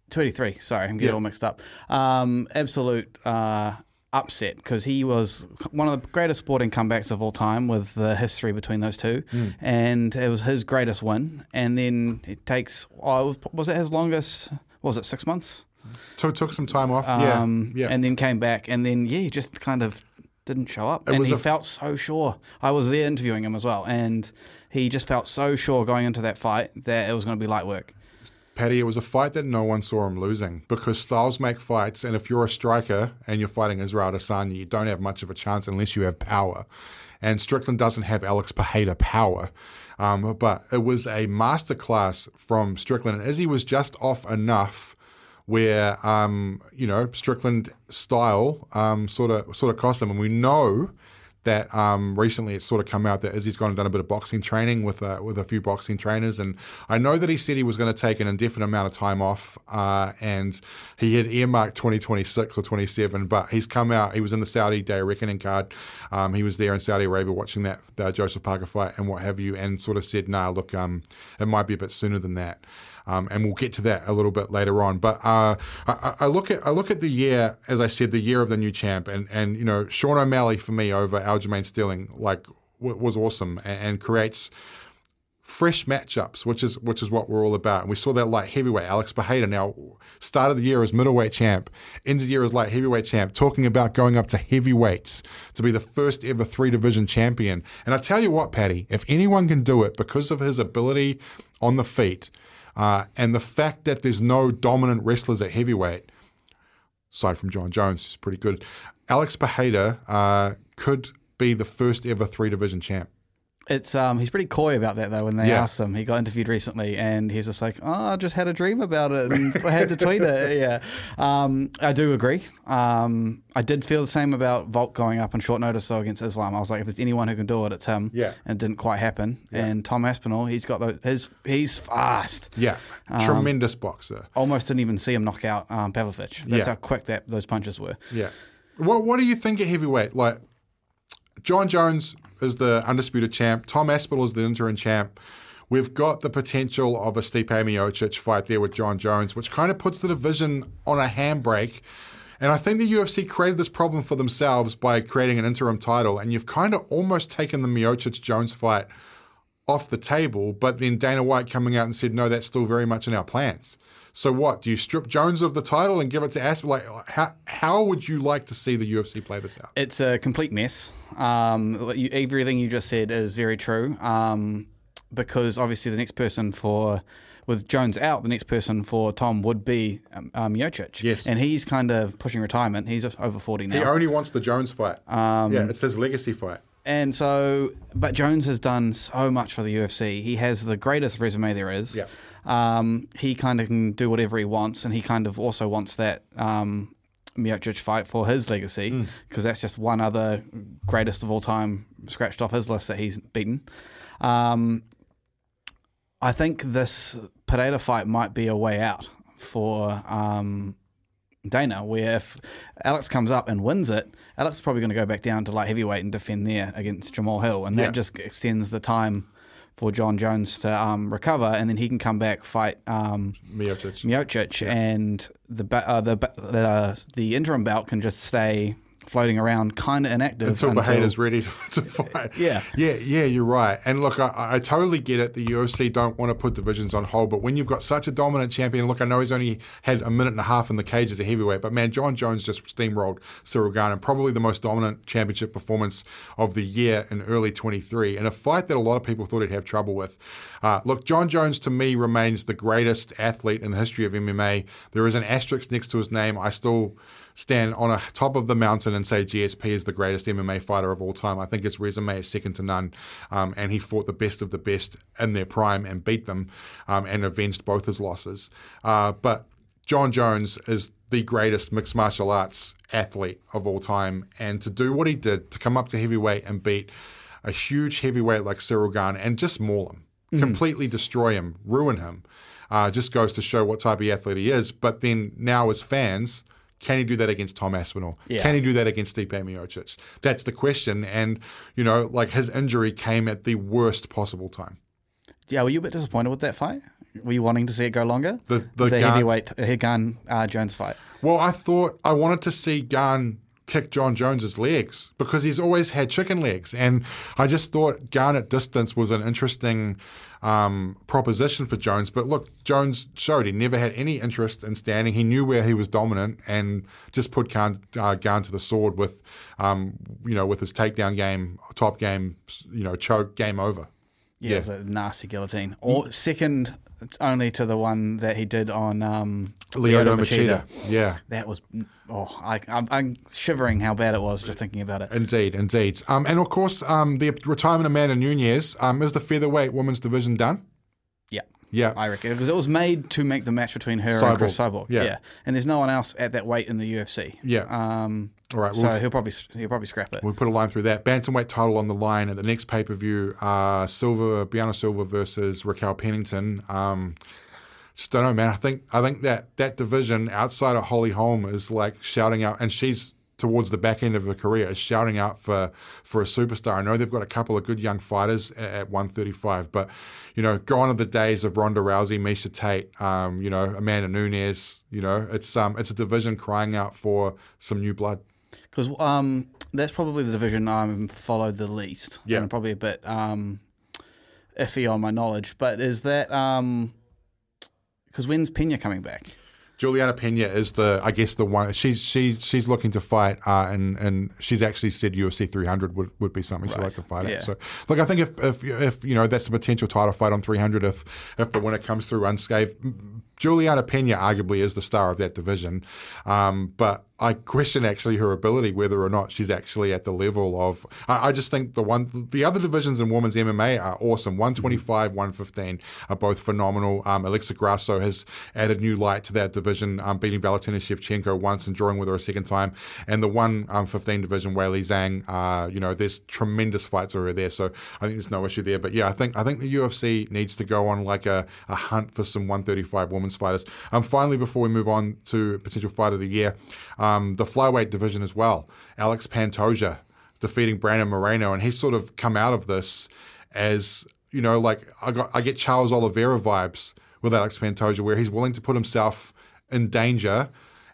283, sorry, I'm getting yeah. all mixed up. Um, absolute uh, upset because he was one of the greatest sporting comebacks of all time with the history between those two, mm. and it was his greatest win. And then it takes, oh, was it his longest? Was it six months? So it took some time off, um, yeah, yeah, and then came back, and then yeah, just kind of didn't show up. It and he f- felt so sure. I was there interviewing him as well, and he just felt so sure going into that fight that it was going to be light work. Paddy, it was a fight that no one saw him losing because styles make fights, and if you're a striker and you're fighting Israel Adesanya, you don't have much of a chance unless you have power. And Strickland doesn't have Alex Pereira power. Um, but it was a masterclass from Strickland, and Izzy was just off enough where um, you know Strickland style sort of sort of cost them, and we know that um, recently it's sort of come out that Izzy's gone and done a bit of boxing training with uh, with a few boxing trainers, and I know that he said he was going to take an indefinite amount of time off, uh, and he had earmarked 2026 or 27, but he's come out. He was in the Saudi Day Reckoning card. Um, he was there in Saudi Arabia watching that Joseph Parker fight and what have you, and sort of said, "Nah, look, um, it might be a bit sooner than that." Um, and we'll get to that a little bit later on. But uh, I, I, look at I look at the year, as I said, the year of the new champ, and and you know Sean O'Malley for me over Aljamain Sterling like w- was awesome and, and, creates fresh matchups, which is which is what we're all about. And we saw that light heavyweight Alex Pereira now started the year as middleweight champ, ends the year as light heavyweight champ, talking about going up to heavyweights to be the first ever three division champion. And I tell you what, Paddy, if anyone can do it because of his ability on the feet uh, and the fact that there's no dominant wrestlers at heavyweight, aside from Jon Jones, is pretty good. Alex Pereira uh, could be the first ever three division champ. It's um he's pretty coy about that though when they yeah. asked him. He got interviewed recently and he's just like, Oh, I just had a dream about it and I had to tweet it. Yeah. Um I do agree. Um I did feel the same about Volk going up on short notice though against Islam. I was like, if there's anyone who can do it, it's him. Yeah. And it didn't quite happen. Yeah. And Tom Aspinall, he's got the, his he's fast. Yeah. Um, Tremendous boxer. Almost didn't even see him knock out um, Pavlovich. That's yeah. how quick that those punches were. Yeah. What what do you think at heavyweight? Like Jon Jones is the undisputed champ. Tom Aspinall is the interim champ. We've got the potential of a Stipe Miocic fight there with Jon Jones, which kind of puts the division on a handbrake. And I think the UFC created this problem for themselves by creating an interim title, and you've kind of almost taken the Miocic Jones fight off the table, but then Dana White coming out and said, no, that's still very much in our plans. So what? Do you strip Jones of the title and give it to Aspen? Like, how how would you like to see the UFC play this out? It's a complete mess. Um, you, everything you just said is very true. Um, because obviously the next person for with Jones out, the next person for Tom would be um, um, Miocic. Yes. and he's kind of pushing retirement. He's over forty now. He only wants the Jones fight. Um, yeah, it's his legacy fight. And so, but Jones has done so much for the UFC. He has the greatest resume there is. Yeah. Um, he kind of can do whatever he wants, and he kind of also wants that um, Miocic fight for his legacy because that's just one other greatest of all time scratched off his list that he's beaten. Um, I think this Pereira fight might be a way out for um, Dana, where if Alex comes up and wins it, Alex is probably going to go back down to light heavyweight and defend there against Jamal Hill, and Yeah. that just extends the time for Jon Jones to um, recover, and then he can come back fight um, Miocic. Miocic, and the uh, the the the interim belt can just stay floating around, kind of inactive until Bahada's ready to, to fight. Yeah. yeah, yeah. You're right. And look, I, I totally get it. The UFC don't want to put divisions on hold, but when you've got such a dominant champion, look, I know he's only had a minute and a half in the cage as a heavyweight, but man, Jon Jones just steamrolled Ciryl Gane, probably the most dominant championship performance of the year in early 23, in a fight that a lot of people thought he'd have trouble with. Uh, look, Jon Jones to me remains the greatest athlete in the history of MMA. There is an asterisk next to his name. I still stand on a top of the mountain and say GSP is the greatest MMA fighter of all time. I think his resume is second to none, um, and he fought the best of the best in their prime and beat them, um, and avenged both his losses. Uh, but Jon Jones is the greatest mixed martial arts athlete of all time, and to do what he did, to come up to heavyweight and beat a huge heavyweight like Ciryl Gane and just maul him, completely destroy him, ruin him, uh, just goes to show what type of athlete he is. But then now as fans, can he do that against Tom Aspinall? Yeah. Can he do that against Stipe Miocic? That's the question. And, you know, like his injury came at the worst possible time. Yeah, were you a bit disappointed with that fight? Were you wanting to see it go longer? The- the the heavyweight uh, Gun uh, Jones fight. Well, I thought I wanted to see Gane kick Jon Jones's legs because he's always had chicken legs, and I just thought Gane at distance was an interesting um, proposition for Jones. But look, Jones showed he never had any interest in standing. He knew where he was dominant and just put Gane, uh, Gane to the sword with, um, you know, with his takedown game, top game, you know, choke, game over. Yeah, it was a nasty guillotine. Or second only to the one that he did on um, Lyoto Machida. Yeah. That was oh, I, I'm, I'm shivering how bad it was just thinking about it. Indeed, indeed. Um, and of course, um, the retirement of Amanda Nunes. Um, is the featherweight women's division done? Yeah. Yeah. I reckon because it was made to make the match between her and Cris Cyborg, Cyborg. yeah. and there's no one else at that weight in the UFC. Yeah. Um, All right, So well- he'll probably he'll probably scrap it. We'll put a line through that. Bantamweight title on the line at the next pay per view. Uh, Silva, Bueno Silva versus Raquel Pennington. Um, just don't know, man. I think I think that that division outside of Holly Holm is like shouting out, and she's towards the back end of her career is shouting out for for a superstar. I know they've got a couple of good young fighters at, at 135, but you know, gone are the days of Ronda Rousey, Miesha Tate, um, you know, Amanda Nunes. You know, it's um, it's a division crying out for some new blood. Because um, that's probably the division I'm followed the least. Yeah. And probably a bit um, iffy on my knowledge. But is that because when's Pena coming back? Juliana Pena is the, I guess, the one. She's she's she's looking to fight, uh, and and she's actually said UFC 300 would, would be something she'd like to fight yeah. at. So, look, I think if, if if you know that's a potential title fight on 300, if if the winner comes through unscathed, Juliana Pena arguably is the star of that division. Um, but I question actually her ability, whether or not she's actually at the level of. I, I just think the one, the other divisions in women's MMA are awesome. 125, 115 are both phenomenal. Um, Alexa Grasso has added new light to that division, um, beating Valentina Shevchenko once and drawing with her a second time. And the 115 division, Weili Zhang, uh, you know, there's tremendous fights over there. So I think there's no issue there. But yeah, I think I think the UFC needs to go on like a, a hunt for some 135 women's fighters. Um, finally, before we move on to potential fight of the year, um, the flyweight division as well. Alex Pantoja defeating Brandon Moreno, and he's sort of come out of this as you know, like I got I get Charles Oliveira vibes with Alex Pantoja, where he's willing to put himself in danger.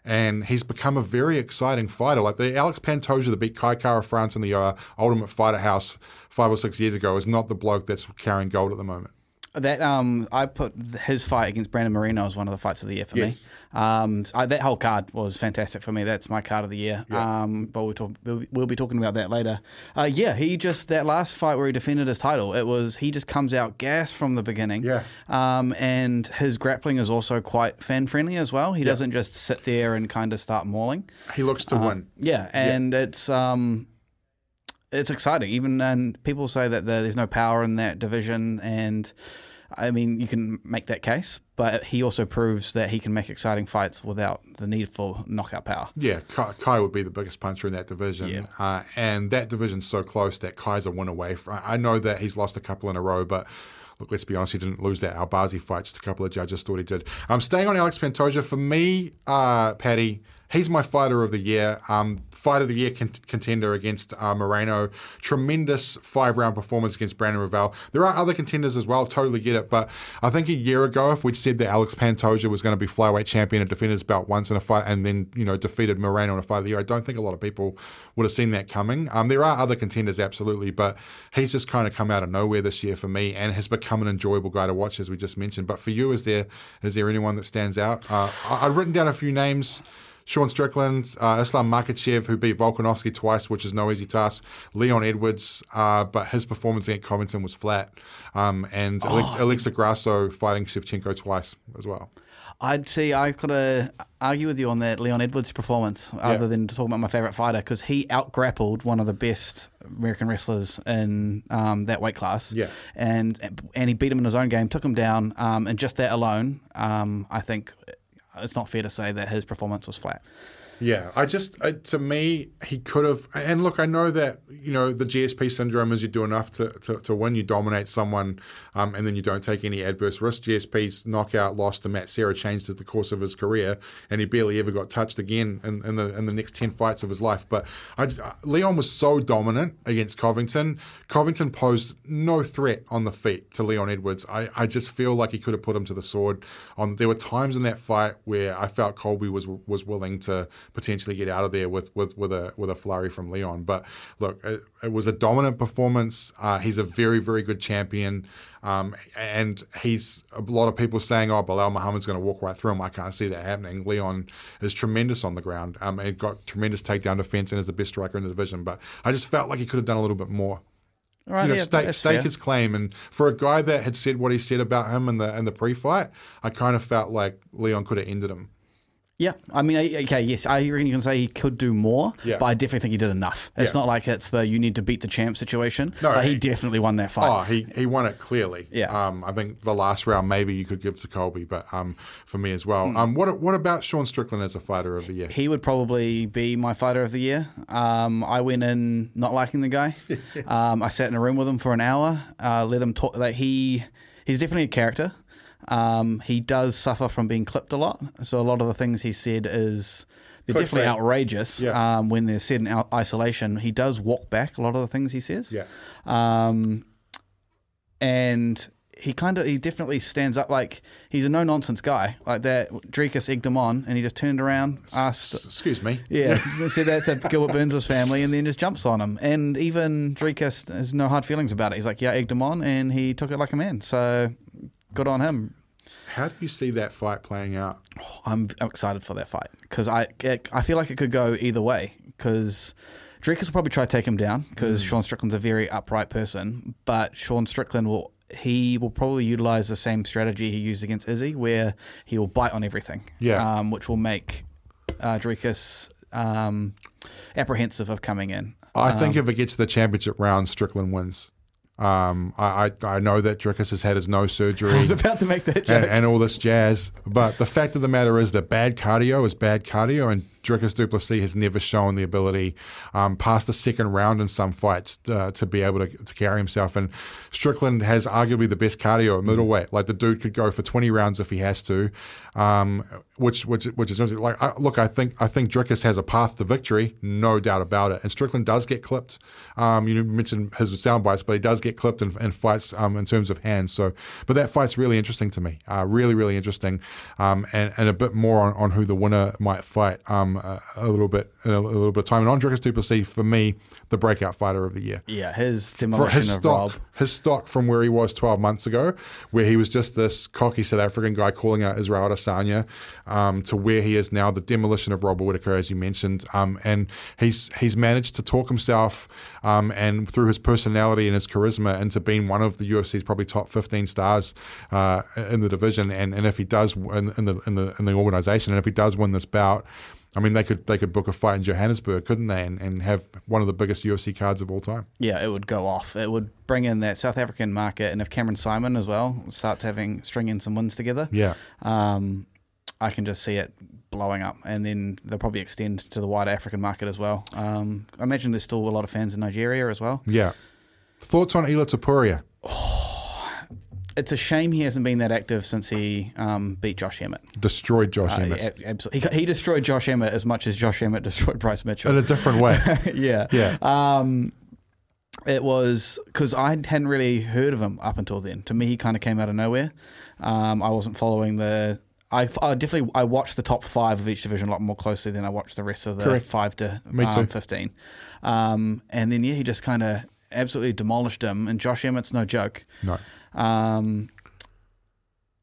And he's become a very exciting fighter. Like the Alex Pantoja that beat Kai Kara France in the uh, Ultimate Fighter House five or six years ago is not the bloke that's carrying gold at the moment. That um, I put his fight against Brandon Moreno as one of the fights of the year for Yes. me. Um, I, that whole card was fantastic for me. That's my card of the year. Um, but we'll, talk, we'll, we'll be talking about that later. Uh, yeah, he just that last fight where he defended his title. It was he just comes out gas from the beginning. Yeah. Um, and his grappling is also quite fan friendly as well. He doesn't just sit there and kind of start mauling. He looks to win. Yeah, and it's um, it's exciting. Even and people say that there's no power in that division, and I mean you can make that case, but he also proves that he can make exciting fights without the need for knockout power. Yeah, Kai, Kai would be the biggest puncher in that division. Yeah. Uh, and that division's so close that Kai's a win away. From, I know that he's lost a couple in a row, but look, let's be honest, he didn't lose that Albazi fight. Just a couple of judges thought he did. I'm um, staying on Alex Pantoja, for me, uh, Paddy, he's my fighter of the year. Um, of the year con- contender against uh, Moreno. Tremendous five round performance against Brandon Royval. There are other contenders as well, totally get it. But I think a year ago, if we'd said that Alex Pantoja was going to be flyweight champion and defend his belt once in a fight and then, you know, defeated Moreno in a fight of the year, I don't think a lot of people would have seen that coming. Um, there are other contenders, absolutely, but he's just kind of come out of nowhere this year for me and has become an enjoyable guy to watch, as we just mentioned. But for you, is there is there anyone that stands out? Uh, I've written down a few names. Sean Strickland, uh, Islam Makhachev, who beat Volkanovski twice, which is no easy task. Leon Edwards, uh, but his performance against Covington was flat. Um, and Alex, Alexa Grasso fighting Shevchenko twice as well. I'd say I've got to argue with you on that Leon Edwards performance, other than talking about my favorite fighter, because he out grappled one of the best American wrestlers in um, that weight class. Yeah. and and he beat him in his own game, took him down, um, and just that alone, um, I think it's not fair to say that his performance was flat. Yeah, I just uh, to me he could have. And look, I know that you know the GSP syndrome is you do enough to, to, to win, you dominate someone, um, and then you don't take any adverse risk. GSP's knockout loss to Matt Serra changed the course of his career, and he barely ever got touched again in, in the in the next ten fights of his life. But I, just- Leon was so dominant against Covington. Covington posed no threat on the feet to Leon Edwards. I, I just feel like he could have put him to the sword. On there were times in that fight where I felt Colby was was willing to potentially get out of there with with, with a with a flurry from Leon. But look, it, it was a dominant performance. Uh, he's a very very good champion. Um, and he's a lot of people saying, "Oh, Belal Muhammad's going to walk right through him." I can't see that happening. Leon is tremendous on the ground. Um, and got tremendous takedown defense and is the best striker in the division. But I just felt like he could have done a little bit more All right, you know, yeah, stake, stake his claim. And for a guy that had said what he said about him in the in the pre-fight, I kind of felt like Leon could have ended him. Yeah, I mean, okay, yes, I reckon you can say he could do more, Yeah. but I definitely think he did enough. It's Yeah. not like it's the you need to beat the champ situation. No, Like, he he- definitely won that fight. Oh, he, he won it clearly. Yeah. Um, I think the last round maybe you could give to Colby, but um, for me as well. Hmm. Um, what what about Sean Strickland as a fighter of the year? He would probably be my fighter of the year. Um, I went in not liking the guy. um, I sat in a room with him for an hour. Uh, let him talk. Like he, he's definitely a character. Um, he does suffer from being clipped a lot. So a lot of the things he said is they're definitely outrageous. Yeah. Um, when they're said in isolation, he does walk back a lot of the things he says. Yeah. Um, and he kind of he definitely stands up like he's a no nonsense guy like that. Dricus egged him on, and he just turned around, asked, S- excuse me. yeah, said that's a Gilbert Burns' family, and then just jumps on him. And even Dricus has no hard feelings about it. He's like, yeah, I egged him on, and he took it like a man. So good on him. How do you see that fight playing out? I'm, I'm excited for that fight because I I feel like it could go either way because. Dricus will probably try to take him down because Sean Strickland's a very upright person, but Sean Strickland will he will probably utilize the same strategy he used against Izzy, where he will bite on everything, Yeah. um, which will make uh, Dricus um, apprehensive of coming in. I think if it gets to the championship round, Strickland wins. Um, I, I I know that Dricus has had his nose surgery. I was about to make that joke. and, and all this jazz. But the fact of the matter is that bad cardio is bad cardio, and Dricus du Plessis has never shown the ability um, past the second round in some fights uh, to be able to, to carry himself. And Strickland has arguably the best cardio at middleweight. Like the dude could go for 20 rounds if he has to. Um, which which which is like I, look. I think I think Dricus has a path to victory, no doubt about it. And Strickland does get clipped. Um, you mentioned his sound bites, but he does get clipped in, in fights um, in terms of hands. So, but that fight's really interesting to me. Uh, really, really interesting, um, and and a bit more on, on who the winner might fight um, a, a, little bit in a, a, little bit of time. And on Dricus du Plessis, for me, the breakout fighter of the year. Yeah, his demolition his of stock, Rob. His stock from where he was 12 months ago, where he was just this cocky South African guy calling out Israel Adesanya, um, to where he is now, the demolition of Robert Whittaker, as you mentioned. Um, and he's he's managed to talk himself um, and through his personality and his charisma into being one of the UFC's probably top 15 stars uh, in the division. And, and if he does in, in the in the in the organization, and if he does win this bout, I mean, they could they could book a fight in Johannesburg, couldn't they, and, and have one of the biggest UFC cards of all time. Yeah, it would go off. It would bring in that South African market, and if Cameron Saaiman as well starts having stringing some wins together, yeah, um, I can just see it blowing up, and then they'll probably extend to the wider African market as well. Um, I imagine there's still a lot of fans in Nigeria as well. Yeah. Thoughts on Ilia Topuria? it's a shame he hasn't been that active since he um, beat Josh Emmett. Destroyed Josh Uh, Emmett yeah, absolutely. He, he destroyed Josh Emmett as much as Josh Emmett destroyed Bryce Mitchell. in a different way. yeah. Yeah. Um, it was because I hadn't really heard of him up until then. To me, he kind of came out of nowhere. Um, I wasn't following the. I, I definitely I watched the top five of each division a lot more closely than I watched the rest of the Correct. five to um, fifteen. Um, and then yeah, he just kind of absolutely demolished him. And Josh Emmett's no joke. no. Um,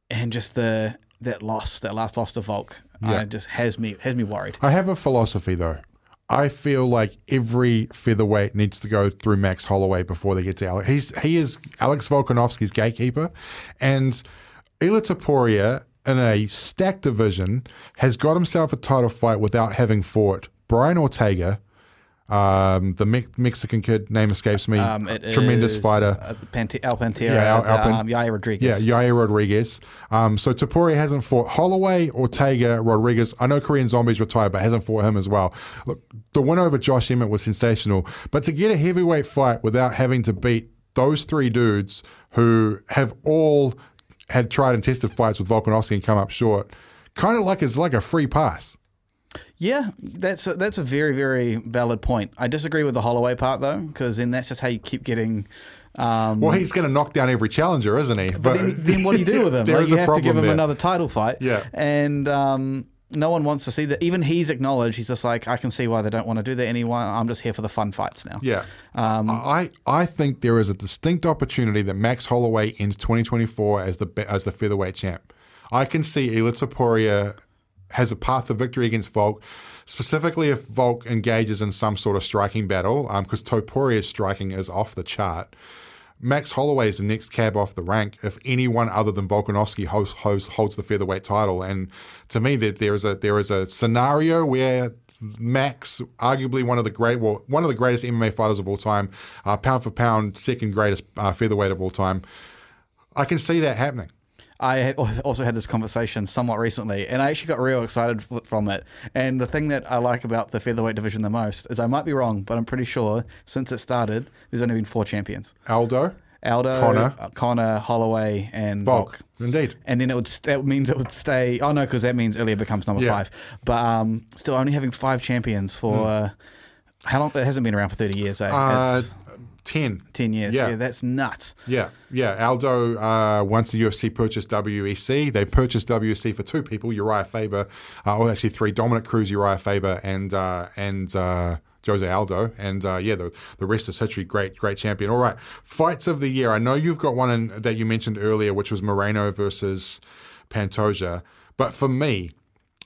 and just the that loss, that last loss to Volk, Yeah. uh, just has me has me worried. I have a philosophy though. I feel like every featherweight needs to go through Max Holloway before they get to Alex. He's he is Alex Volkanovski's gatekeeper, and Ilia Topuria in a stacked division has got himself a title fight without having fought Brian Ortega, um, the Me- Mexican kid name escapes me, Um, it tremendous fighter. uh, Pante- Al Pantera, Yeah, Al- Al Pan- um, Yair Rodriguez. Yeah, Yair Rodriguez. Um, so Topuria hasn't fought Holloway, Ortega, Rodriguez. I know Korean Zombies retired, but hasn't fought him as well. Look, the win over Josh Emmett was sensational, but to get a heavyweight fight without having to beat those three dudes who have all had tried and tested fights with Volkanovski and come up short, kind of like it's like a free pass. Yeah, that's a, that's a very very valid point. I disagree with the Holloway part though, because then that's just how you keep getting. Um, Well, he's going to knock down every challenger, isn't he? but then, then what do you do with him? There like, is you a have to give him there. another title fight. Yeah. and um, no one wants to see that. Even he's acknowledged. He's just like, I can see why they don't want to do that anymore. I'm just here for the fun fights now. Yeah. Um, I, I think there is a distinct opportunity that Max Holloway ends 2024 as the as the featherweight champ. I can see Ilia Topuria has a path to victory against Volk, specifically if Volk engages in some sort of striking battle, because Topuria's striking is off the chart. Max Holloway is the next cab off the rank if anyone other than Volkanovski hosts, hosts, holds the featherweight title. And to me, that there is a there is a scenario where Max, arguably one of the great, well, one of the greatest MMA fighters of all time, uh, pound for pound, second greatest uh, featherweight of all time. I can see that happening. I also had this conversation somewhat recently, and I actually got real excited from it. And the thing that I like about the featherweight division the most is I might be wrong, but I'm pretty sure since it started, there's only been four champions: Aldo, Aldo, Conor. uh, Conor, Holloway, and Volk, indeed. And then it would st- that means it would stay. Oh no, because that means Ilia becomes number Yeah. five. But um, still, only having five champions for uh, how long? It hasn't been around for thirty years. Eh? Uh, It's ten. ten years. yeah. Yeah. that's nuts. Yeah, yeah. Aldo, uh, once the UFC purchased WEC, they purchased WEC for two people: Uriah Faber, uh, or actually three: Dominick Cruz, Uriah Faber, and uh, and uh, Jose Aldo. And uh, yeah, the the rest is history. Great, great champion. All right, fights of the year. I know you've got one in, that you mentioned earlier, which was Moreno versus Pantoja. But for me,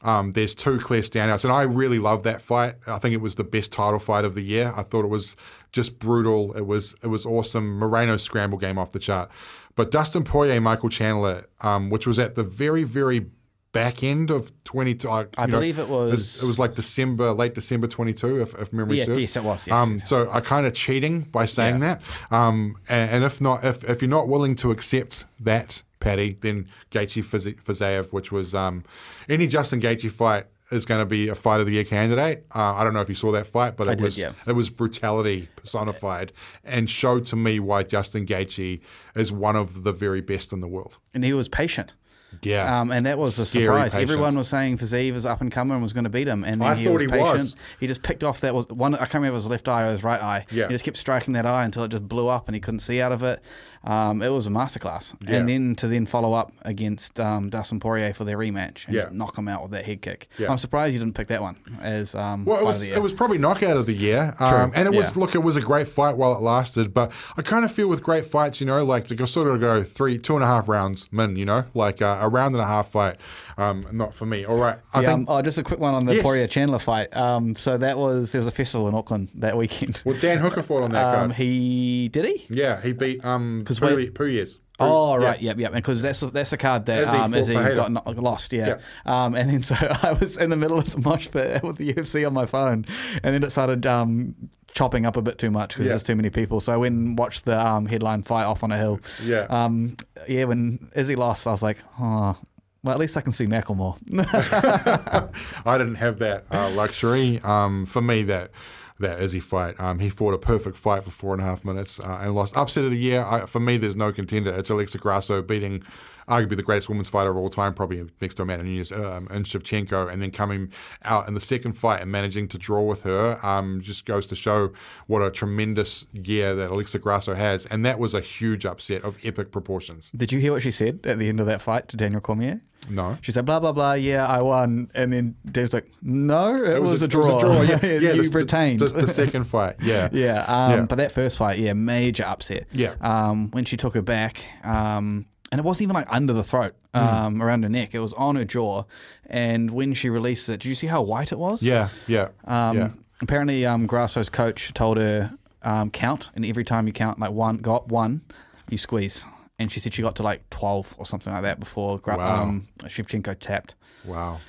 um, there's two clear standouts, and I really love that fight. I think it was the best title fight of the year. I thought it was just brutal. It was it was awesome. Moreno scramble game off the chart, but Dustin Poirier, Michael Chandler, um, which was at the very very back end of 22. Uh, I you know, believe it was- It was like December, late December 22, if, if memory Yeah, serves. yes, it was, yes. Um, so I kind of cheating by saying that. Um, and, and if not, if, if you're not willing to accept that, Patty, then Gaethje Fiziev, which was um, any Justin Gaethje fight is going to be a fight of the year candidate. Uh, I don't know if you saw that fight, but it did, was yeah. it was brutality personified and showed to me why Justin Gaethje is one of the very best in the world. And he was patient. Yeah. Um, and that was a Scary surprise. patience. Everyone was saying Fiziev is up and coming and was going to beat him. And then I he thought was he patient. was. He just picked off that was one. I can't remember if it was left eye or his right eye. Yeah. He just kept striking that eye until it just blew up and he couldn't see out of it. Um, it was a masterclass. Yeah. And then to then follow up against um, Dustin Poirier for their rematch and Yeah. knock him out with that head kick. Yeah. I'm surprised you didn't pick that one as um, Well, it was of the year. it was probably knockout of the year, um, and it was look, it was a great fight while it lasted. But I kind of feel with great fights, you know, like they go sort of go three, two and a half rounds, min, you know, like uh, a round and a half fight. Um, not for me. All right, I Yeah, think. um, oh, just a quick one on the Yes. Poirier Chandler fight. Um, so that was there was a festival in Auckland that weekend. well, Dan Hooker fought on that Um, card. he did he? Yeah, he beat um 'Cause Puy- wait- Puelles. Oh Yeah. right, yep, yep. Because that's that's a card that Izzy um, Izzy got no- lost, yeah. Um, and then so I was in the middle of the mosh pit with the UFC on my phone, and then it started um, chopping up a bit too much because Yeah. there's too many people. So I went and watched the um, headline fight off on a hill. Yeah. Um, yeah. When Izzy lost, I was like, oh. Well, at least I can see Macklemore. I didn't have that uh, luxury. Um, for me, that that Izzy fight, um, he fought a perfect fight for four and a half minutes uh, and lost. Upset of the year, I, for me, there's no contender. It's Alexa Grasso beating arguably the greatest women's fighter of all time, probably next to Amanda Nunes um, and Shevchenko, and then coming out in the second fight and managing to draw with her um, just goes to show what a tremendous year that Alexa Grasso has. And that was a huge upset of epic proportions. Did you hear what she said at the end of that fight to Daniel Cormier? No. She said, blah, blah, blah, yeah, I won. And then Dan's like, no, it, was, a, it draw. was a draw. Yeah, yeah you the, retained. The, the second fight. Yeah. Yeah, um, Yeah. but that first fight, yeah, major upset. Yeah. Um, when she took her back, um, and it wasn't even like under the throat, Hmm. um, around her neck. It was on her jaw. And when she released it, did you see how white it was? Yeah. Yeah. Um, yeah. Apparently, um, Grasso's coach told her um, count, and every time you count like one, got one, you squeeze. And she said she got to like twelve or something like that before Gra- Wow. um, Shevchenko tapped. Wow.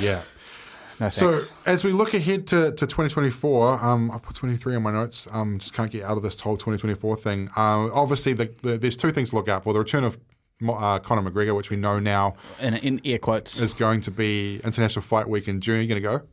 Yeah. No So as we look ahead to, to 2024, um, I put 23 on my notes. Um, just can't get out of this whole 2024 thing. Um, obviously, the, the, there's two things to look out for: the return of uh, Conor McGregor, which we know now in, in air quotes, is going to be International Fight Week in June. You're going to go?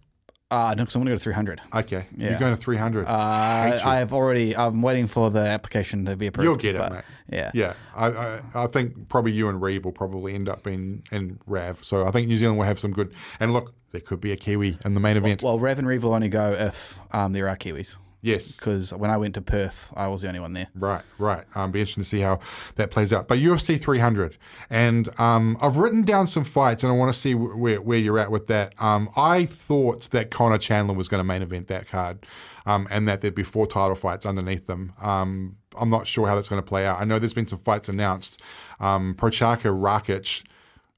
uh, no, because I'm going to go to three hundred. Okay. Yeah. You're going to 300. Uh, I've already. I'm waiting for the application to be approved. You'll get it, mate. Yeah. Yeah, I, I, I think probably you and Reeve will probably end up being in Rav. So I think New Zealand will have some good. And look, there could be a Kiwi in the main event. Well, Rav and Reeve will only go if um, there are Kiwis. Yes. Because when I went to Perth, I was the only one there. Right, right. Um, be interesting to see how that plays out. But UFC 300, and um, I've written down some fights, and I want to see where, where you're at with that. Um, I thought that Conor Chandler was going to main event that card, um, and that there'd be four title fights underneath them. Um, I'm not sure how that's going to play out. I know there's been some fights announced. Um, Prochazka Rakic.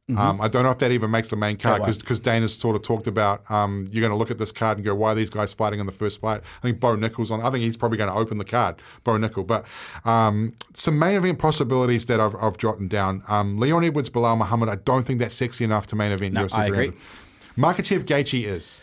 Um, I don't know if that even makes the main card won't. because Dana's sort of talked about um, you're going to look at this card and go, why are these guys fighting in the first fight? I think Bo Nickal on. I think he's probably going to open the card, Bo Nickal. But um, some main event possibilities that I've, I've jotted down. Um, Leon Edwards, Belal Muhammad. I don't think that's sexy enough to main event No, UFC I agree. 300. Makhachev Gaethje is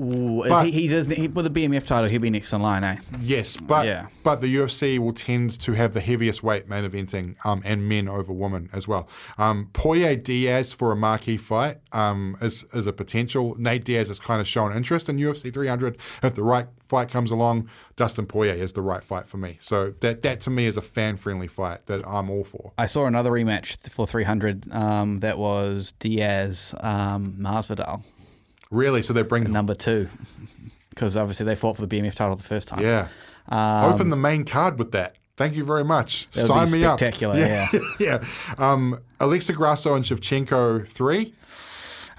Ooh, is But- he, he's he, with the BMF title. He'll be next in line, eh? yes, but Yeah. but the UFC will tend to have the heaviest weight main eventing um, and men over women as well. Um, Poirier Diaz for a marquee fight um, is is a potential. Nate Diaz has kind of shown interest in UFC 300. If the right fight comes along, Dustin Poirier is the right fight for me. So that that to me is a fan friendly fight that I'm all for. I saw another rematch for 300. Um, that was Diaz um, Masvidal, Really, so they bring number two, because obviously they fought for the BMF title the first time. yeah. Open the main card with that. Thank you very much. Sign me up. spectacular, yeah. yeah. Um, Alexa Grasso and Shevchenko three.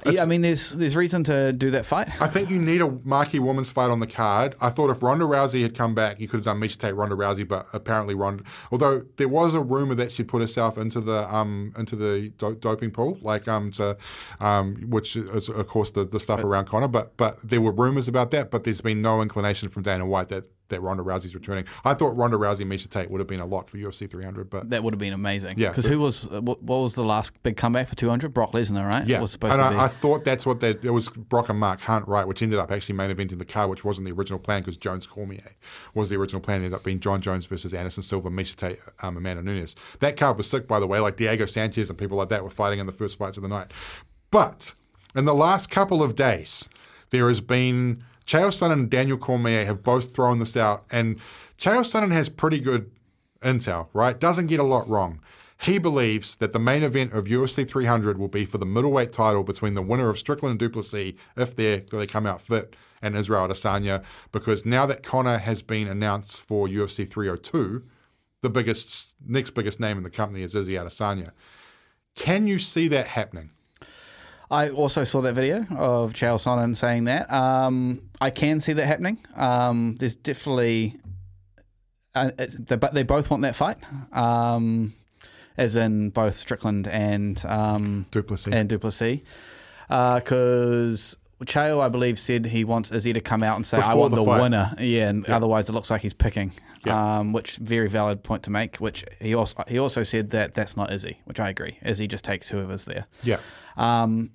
Yeah, I mean, there's there's reason to do that fight. I think you need a marquee women's fight on the card. I thought if Ronda Rousey had come back, you could have done Miesha Tate, Ronda Rousey, but apparently Ronda. Although there was a rumor that she put herself into the um into the do- doping pool, like um to um which is of course the, the stuff around Conor. But but there were rumors about that. But there's been no inclination from Dana White that that Ronda Rousey's returning. I thought Ronda Rousey, Miesha Tate would have been a lot for UFC 300, but That would have been amazing. Yeah, Because who was uh, what, what was the last big comeback for 200? Brock Lesnar, right? Yeah, was supposed and to I, be. I thought that's what that it was. Brock and Mark Hunt, right? Which ended up actually main eventing the card, which wasn't the original plan because Jones Cormier was the original plan. It ended up being Jon Jones versus Anderson Silva, Miesha Tate, um, Amanda Nunes. That card was sick, by the way. Like Diego Sanchez and people like that were fighting in the first fights of the night. But in the last couple of days, there has been Chael Sonnen and Daniel Cormier have both thrown this out, and Chael Sonnen has pretty good intel, right? Doesn't get a lot wrong. He believes that the main event of UFC 300 will be for the middleweight title between the winner of Strickland and Du Plessis, if they come out fit, and Israel Adesanya. Because now that Conor has been announced for UFC 302, the biggest next biggest name in the company is Izzy Adesanya. Can you see that happening? I also saw that video of Chael Sonnen saying that. Um, I can see that happening. Um, there's definitely, uh, they, they both want that fight, um, as in both Strickland and um, Du Plessis. and Du Plessis, because. Uh, Chael, I believe, said he wants Izzy to come out and say, "I want the the, winner." Yeah, and otherwise it looks like he's picking. Yeah. Um, which very valid point to make. Which he also he also said that that's not Izzy, which I agree. Izzy just takes whoever's there. Yeah. Um,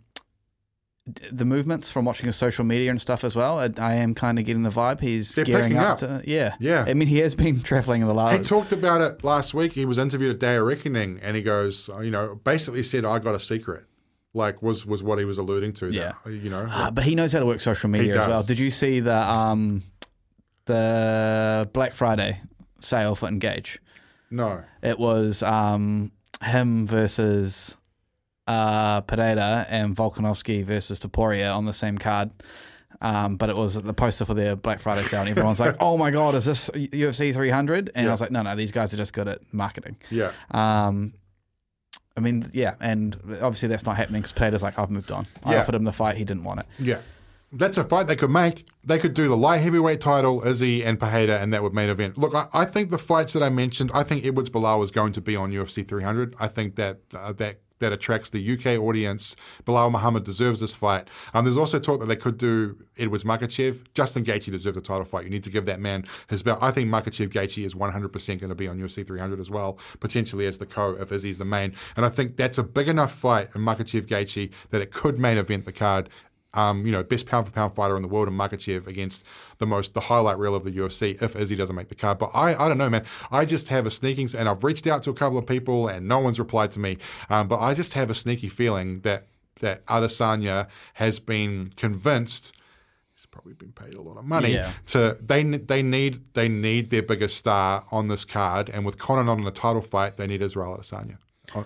the movements from watching his social media and stuff as well. I, I am kind of getting the vibe he's They're gearing up, up. to. Yeah, Yeah. I mean, he has been traveling in the last. He talked about it last week. He was interviewed at Day of Reckoning, and he goes, you know, basically said, "I got a secret." Like was was what he was alluding to. Yeah. that, you know. Uh, but he knows how to work social media as well. Did you see the um, the Black Friday sale for Engage? no. It was um, him versus uh, Pereira and Volkanovski versus Topuria on the same card. Um, but it was the poster for their Black Friday sale, and everyone's like, "Oh my god, is this UFC 300?" And I was like, "No, no, these guys are just good at marketing." Yeah. Um, I mean, yeah, and obviously that's not happening because Pereira's like, "I've moved on." I Yeah. offered him the fight, he didn't want it. Yeah. That's a fight they could make. They could do the light heavyweight title, Izzy and Pajeda, and that would main event. Look, I, I think the fights that I mentioned, I think Edwards Belal is going to be on UFC 300. I think that uh, that that attracts the UK audience. Belal Muhammad deserves this fight. Um, there's also talk that they could do Edwards Makhachev. Justin Gaethje deserves a title fight. You need to give that man his belt. I think Makhachev Gaethje is 100% going to be on UFC 300 as well, potentially as the co if Izzy's the main. And I think that's a big enough fight in Makhachev Gaethje that it could main event the card um, you know, best pound for pound fighter in the world in Makhachev against the most, the highlight reel of the UFC if Izzy doesn't make the card. But I, I don't know, man. I just have a sneaking, and I've reached out to a couple of people and no one's replied to me. Um, but I just have a sneaky feeling that, that Adesanya has been convinced he's probably been paid a lot of money Yeah. to they they need they need their biggest star on this card and with Conor not in the title fight they need Israel Adesanya. Oh,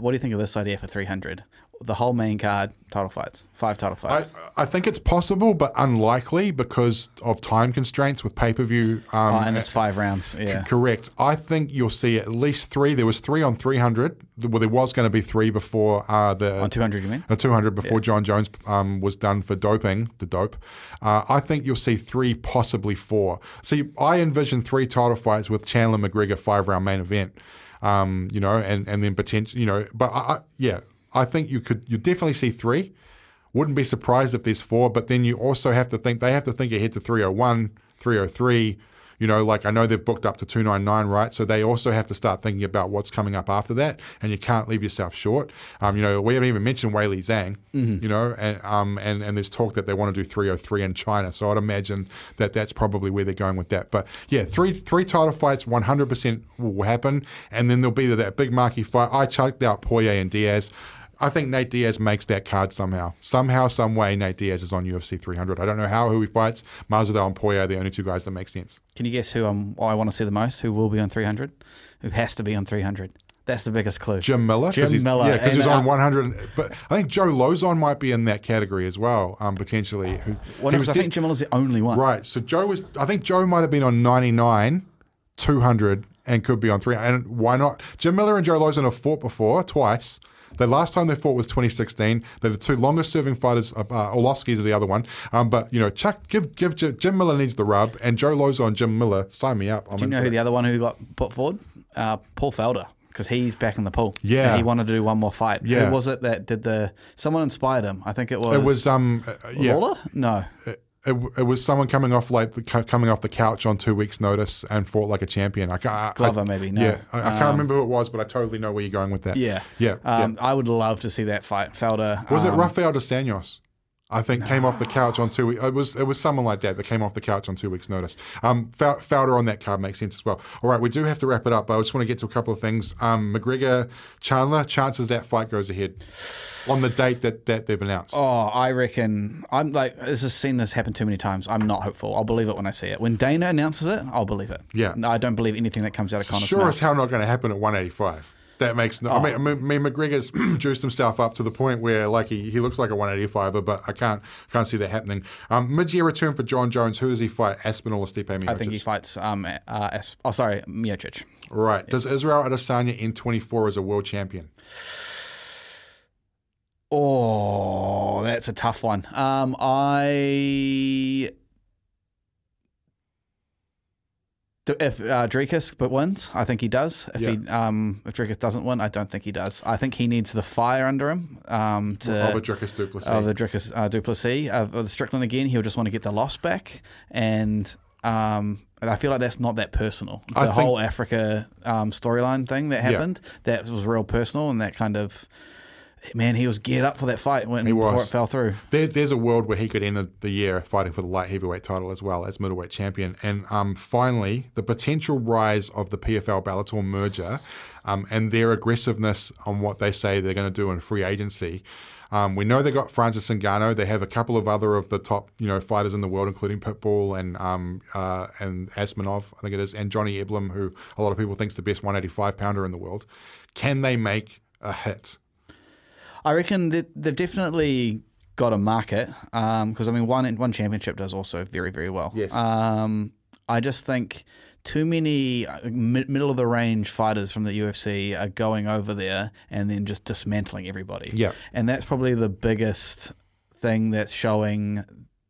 What do you think of this idea for 300? The whole main card, title fights, five title fights. I think it's possible, but unlikely because of time constraints with pay per view. Um, oh, and it's five rounds. Yeah. Correct. I think you'll see at least three. There was three on 300. Well, there was going to be three before uh, the On 200, you mean? uh, 200 before Jon Jones um, was done for doping, the dope. Uh, I think you'll see three, possibly four. See, I envision three title fights with Chandler McGregor five round main event. Um, you know, and and then potential, you know, but I, I, yeah, I think you could you definitely see three. Wouldn't be surprised if there's four, but then you also have to think they have to think ahead to 301, 303. You know, like I know they've booked up to 299, right? So they also have to start thinking about what's coming up after that, and you can't leave yourself short. Um, you know, we haven't even mentioned Weili Zhang, you know, and, um, and, and there's talk that they want to do 303 in China. So I'd imagine that that's probably where they're going with that. But yeah, three three title fights, 100% will happen, and then there'll be that big marquee fight. I chucked out Poirier and Diaz. I think Nate Diaz makes that card somehow. Somehow, some way, Nate Diaz is on UFC 300. I don't know how, who he fights. Masvidal and Poirier are the only two guys that make sense. Can you guess who I'm, I want to see the most? Who will be on 300? Who has to be on 300? That's the biggest clue. Jim Miller. Jim Miller. Yeah, because he's on uh, 100. But I think Joe Lauzon might be in that category as well, um, potentially. Who, Well, no, was I think Jim Miller's the only one. Right. So Joe was, I think Joe might have been on 99, 200, and could be on 300. And why not? Jim Miller and Joe Lauzon have fought before, twice. The last time they fought was 2016. They're the two longest serving fighters. Uh, uh, Arlovski's the other one. Um, but, you know, Chuck, give, give Jim, Jim Miller needs the rub, and Joe Lauzon, Jim Miller, sign me up. I'm Do you know who it. the other one who got put forward? Uh, Paul Felder, because he's back in the pool. Yeah. And he wanted to do one more fight. Yeah. Who was it that did the? Someone inspired him. I think it was. It was, um, uh, yeah. Lawler? No. it, it was someone coming off like the, coming off the couch on two weeks' notice and fought like a champion. I can't, I, Glover, I- maybe, no. Yeah, I, I can't remember who it was, but I totally know where you're going with that. Yeah. yeah. Um, yeah. I would love to see that fight. Felder. Was it um, Rafael dos Anjos? I think came off the couch on two. weeks. It was it was someone like that that came off the couch on two weeks' notice. Um, Fowler on that card makes sense as well. All right, we do have to wrap it up, but I just want to get to a couple of things. Um, McGregor Chandler, chances that fight goes ahead on the date that, that they've announced. Oh, I reckon I'm like this has seen this happen too many times. I'm not hopeful. I'll believe it when I see it. When Dana announces it, I'll believe it. Yeah. No, I don't believe anything that comes out of Conor's sure mouth. as hell not going to happen at 185. That makes no. Oh. I mean, I mean, McGregor's juiced himself up to the point where, like, he, he looks like a 185er, but I can't can't see that happening. Um, mid-year return for Jon Jones. Who does he fight? Aspinall or Stipe Miocic? I think he fights. Um, uh, As- oh, sorry, Miocic. Right. Yeah. Does Israel Adesanya in 24 as a world champion? Oh, that's a tough one. Um, I if uh, Dricus but wins, I think he does. If yeah. he um, if Dricus doesn't win, I don't think he does. I think he needs the fire under him um, to of a Dricus du Of the Dricus uh, of, of the Strickland again. He'll just want to get the loss back, and um, I feel like that's not that personal. The I whole Africa um, storyline thing that happened yeah. that was real personal, and that kind of man, he was geared up for that fight when, before it fell through. There, there's a world where he could end the, the, year fighting for the light heavyweight title as well as middleweight champion. And um, finally, the potential rise of the PFL Bellator merger um, and their aggressiveness on what they say they're going to do in free agency. Um, we know they got Francis Ngannou. They have a couple of other of the top, you know, fighters in the world, including Pitbull and um, uh, and Asmanov, I think it is, and Johnny Eblen, who a lot of people think is the best 185 pounder in the world. Can they make a hit? I reckon that they've definitely got a market because um, I mean one one championship does also very very well. Yes. Um, I just think too many uh, middle of the range fighters from the UFC are going over there and then just dismantling everybody. Yeah. And that's probably the biggest thing that's showing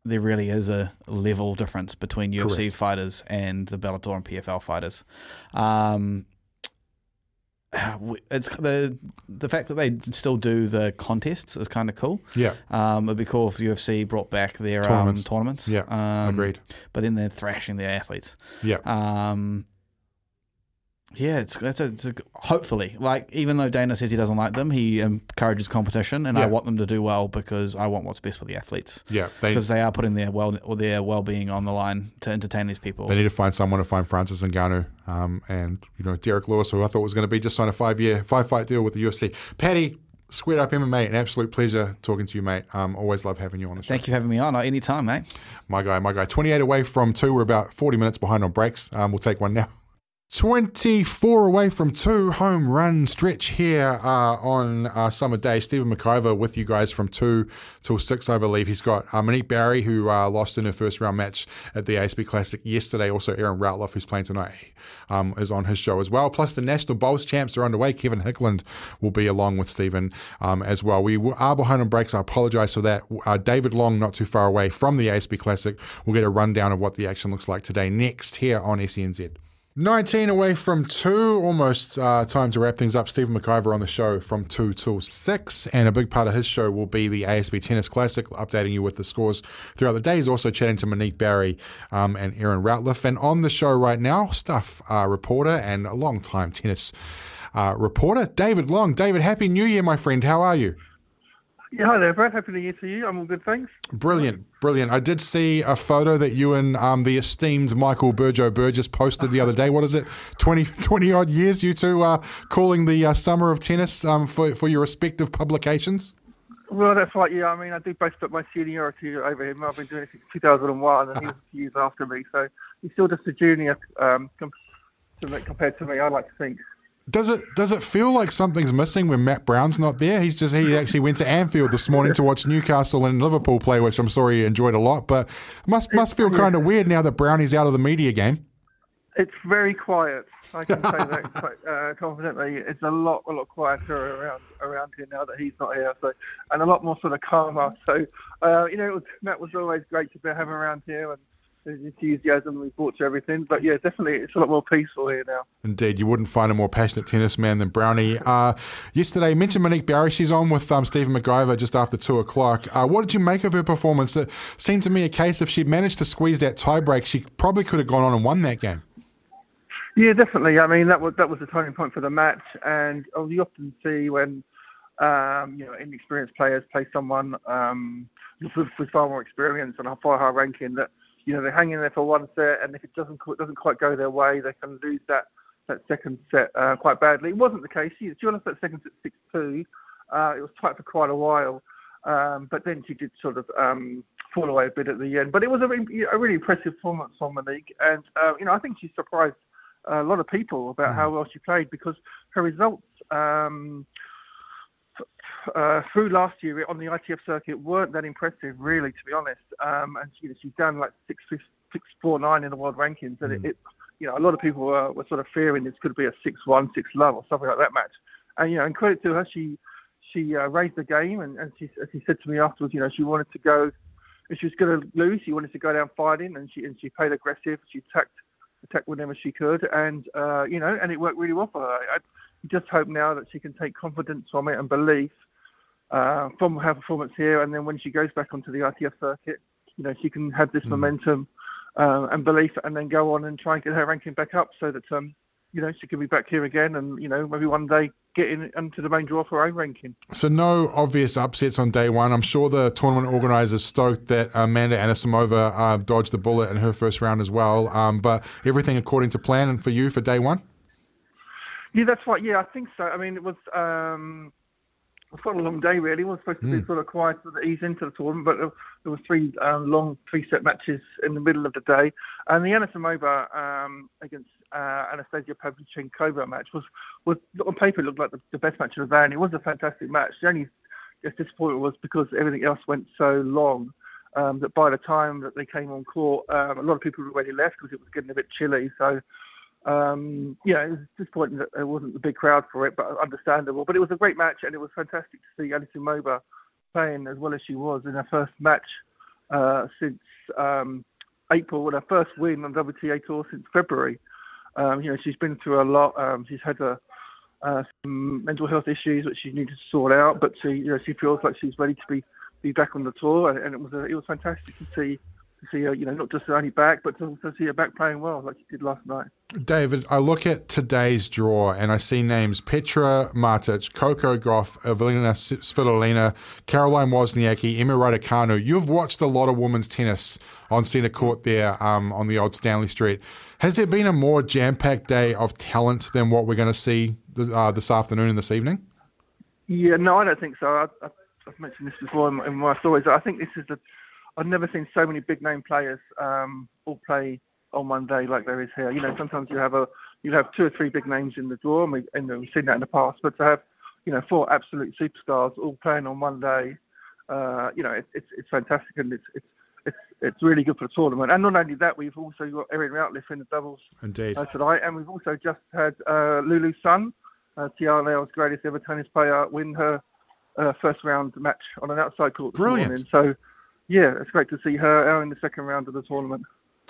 there really is a level difference between UFC Correct. fighters and the Bellator and PFL fighters. Um, it's the the fact that they still do the contests is kind of cool. Yeah, um, it'd be cool if UFC brought back their tournaments. Um, tournaments. Yeah, um, agreed. But then they're thrashing their athletes. Yeah. Um, yeah, it's that's a, it's a, hopefully like even though Dana says he doesn't like them, he encourages competition, and yeah. I want them to do well because I want what's best for the athletes. Yeah, because they, they, are putting their well or their well being on the line to entertain these people. They need to find someone to find Francis Ngannou, um, and you know Derrick Lewis, who I thought was going to be just signed a five year five fight deal with the UFC. Paddy, Squared Up MMA, an absolute pleasure talking to you, mate. Um, always love having you on the show. Thank you for having me on. Anytime, mate. My guy, my guy. 28 away from two. We're about 40 minutes behind on breaks. Um, we'll take one now. 24 away from two home run stretch here uh, on uh, summer day. Stephen McIver with you guys from two till six, I believe. He's got uh, Monique Barry, who uh, lost in her first round match at the ASB Classic yesterday. Also, Erin Routliffe, who's playing tonight, um, is on his show as well. Plus, the National Bowls champs are underway. Kevin Hickland will be along with Stephen um, as well. We are behind on breaks. I apologize for that. Uh, David Long, not too far away from the ASB Classic, will get a rundown of what the action looks like today next here on SENZ. 19 away from two, almost uh, time to wrap things up. Stephen McIver on the show from two till six, and a big part of his show will be the ASB Tennis Classic, updating you with the scores throughout the day. He's also chatting to Monique Barry um, and Erin Routliffe. And on the show right now, stuff uh, reporter and a long time tennis uh, reporter, David Long. David, Happy New Year, my friend. How are you? Yeah, hi there, Brad. Happy New Year to you. I'm all good, thanks. Brilliant, brilliant. I did see a photo that you and um, the esteemed Michael Burjo Burgess posted the other day. What is it, 20, 20 odd years, you two are calling the uh, Summer of Tennis um, for, for your respective publications? Well, that's right, yeah. I mean, I do boast up my seniority over him. I've been doing it since 2001, and he was a few years after me. So he's still just a junior um, compared to me, I like to think. Does it does it feel like something's missing when Matt Brown's not there? He's just he actually went to Anfield this morning to watch Newcastle and Liverpool play, which I'm sorry he enjoyed a lot. But must must feel kind of weird now that Brownie's out of the media game. It's very quiet. I can say that quite uh, confidently. It's a lot a lot quieter around around here now that he's not here. So and a lot more sort of calmer. So uh, you know, was, Matt was always great to have around here and enthusiasm we brought to everything. But yeah, definitely it's a lot more peaceful here now. Indeed, you wouldn't find a more passionate tennis man than Brownie. Uh, yesterday, you mentioned Monique Barry. She's on with um, Stephen McIver just after two o'clock. Uh, what did you make of her performance? It seemed to me a case if she'd managed to squeeze that tiebreak, she probably could have gone on and won that game. Yeah, definitely. I mean, that was that was the turning point for the match, and oh, you often see when um, you know inexperienced players play someone um, with, with far more experience and a far higher ranking that you know, they hang in there for one set, and if it doesn't doesn't quite go their way, they can lose that that second set uh, quite badly. It wasn't the case. She, won that second set six two. Uh, it was tight for quite a while, um, but then she did sort of um, fall away a bit at the end. But it was a, a really impressive performance from Monique, and uh, you know I think she surprised a lot of people about mm. how well she played because her results um, uh, through last year on the ITF circuit weren't that impressive, really, to be honest. Um, and you know, she's done like six, six, six, four, nine in the world rankings, and mm. it, it, you know, a lot of people were, were sort of fearing this could be a six-one, six-love or something like that match. And you know, and credit to her, she she uh, raised the game, and, and she, as she said to me afterwards, you know, she wanted to go. If she was going to lose, she wanted to go down fighting, and she and she played aggressive. She attacked attacked whenever she could, and uh, you know, and it worked really well for her. I, just hope now that she can take confidence from it and belief uh, from her performance here, and then when she goes back onto the ITF circuit, you know, she can have this mm. momentum uh, and belief, and then go on and try and get her ranking back up, so that um, you know, she can be back here again, and you know, maybe one day get in, into the main draw for her own ranking. So no obvious upsets on day one. I'm sure the tournament organisers stoked that Amanda Anisimova uh, dodged the bullet in her first round as well. Um, but everything according to plan and for you for day one. Yeah, that's right. Yeah, I think so. I mean, it was. Um, it was quite a long day, really. It was supposed to mm. be hmm. sort of quiet to ease into the tournament, but there were three um, long three-set matches in the middle of the day. And the Anisimova um, against uh, Anastasia Pavlyuchenkova match was, was on paper looked like the, the, best match of the day, and it was a fantastic match. The only disappointment was because everything else went so long. Um, that by the time that they came on court, um, a lot of people had already left because it was getting a bit chilly. So yeah, it was disappointing that there wasn't a big crowd for it, but understandable. But it was a great match, and it was fantastic to see Anisimova playing as well as she was in her first match uh, since um, April, with her first win on WTA Tour since February. Um, you know, she's been through a lot. Um, she's had a, uh, some mental health issues which she needed to sort out, but she, you know, she feels like she's ready to be, be back on the tour, and, and it was a, it was fantastic to see to see her, you know, not just only back, but to, to see her back playing well like she did last night. David, I look at today's draw and I see names Petra Martic, Coco Gauff, Evelina Svitolina, Caroline Wozniacki, Emma Raducanu. You've watched a lot of women's tennis on centre court there um, on the old Stanley Street. Has there been a more jam-packed day of talent than what we're going to see uh, this afternoon and this evening? Yeah, no, I don't think so. I, have mentioned this before in, in my stories. I think this is the I've never seen so many big name players um, all play on one day like there is here. You know, sometimes you have a you have two or three big names in the draw, and, we, and we've seen that in the past. But to have you know four absolute superstars all playing on one day, uh, you know, it, it's it's fantastic and it's it's it's it's really good for the tournament. And not only that, we've also got Erin Routliffe in the doubles Indeed. Uh, tonight, and we've also just had uh, Lulu Sun, uh, Tiaoa greatest ever tennis player, win her uh, first round match on an outside court. Brilliant. Morning. So yeah, it's great to see her out in the second round of the tournament.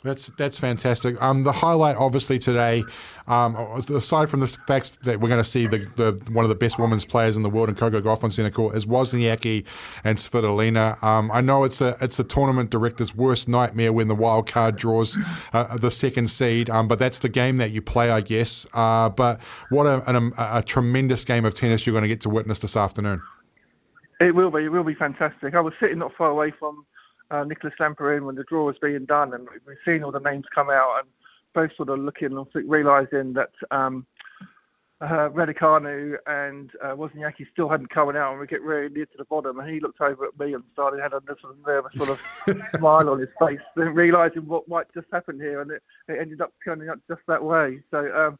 That's that's fantastic. Um, the highlight, obviously, today, um, aside from the fact that we're going to see the, the one of the best women's players in the world in Coco Gauff on centre court, is Wozniacki and Svitolina. Um, I know it's a it's a tournament director's worst nightmare when the wild card draws uh, the second seed, um, but that's the game that you play, I guess. Uh, but what a, a, a tremendous game of tennis you're going to get to witness this afternoon. It will be. It will be fantastic. I was sitting not far away from uh, Nicolas Lamperin when the draw was being done, and we've seen all the names come out, and both sort of looking and realising that um, uh, Raducanu and uh, Wozniacki still hadn't come out, and we get really near to the bottom, and he looked over at me and started had a sort of nervous sort of smile on his face, then realising what might just happen here, and it, it ended up turning up just that way. So um,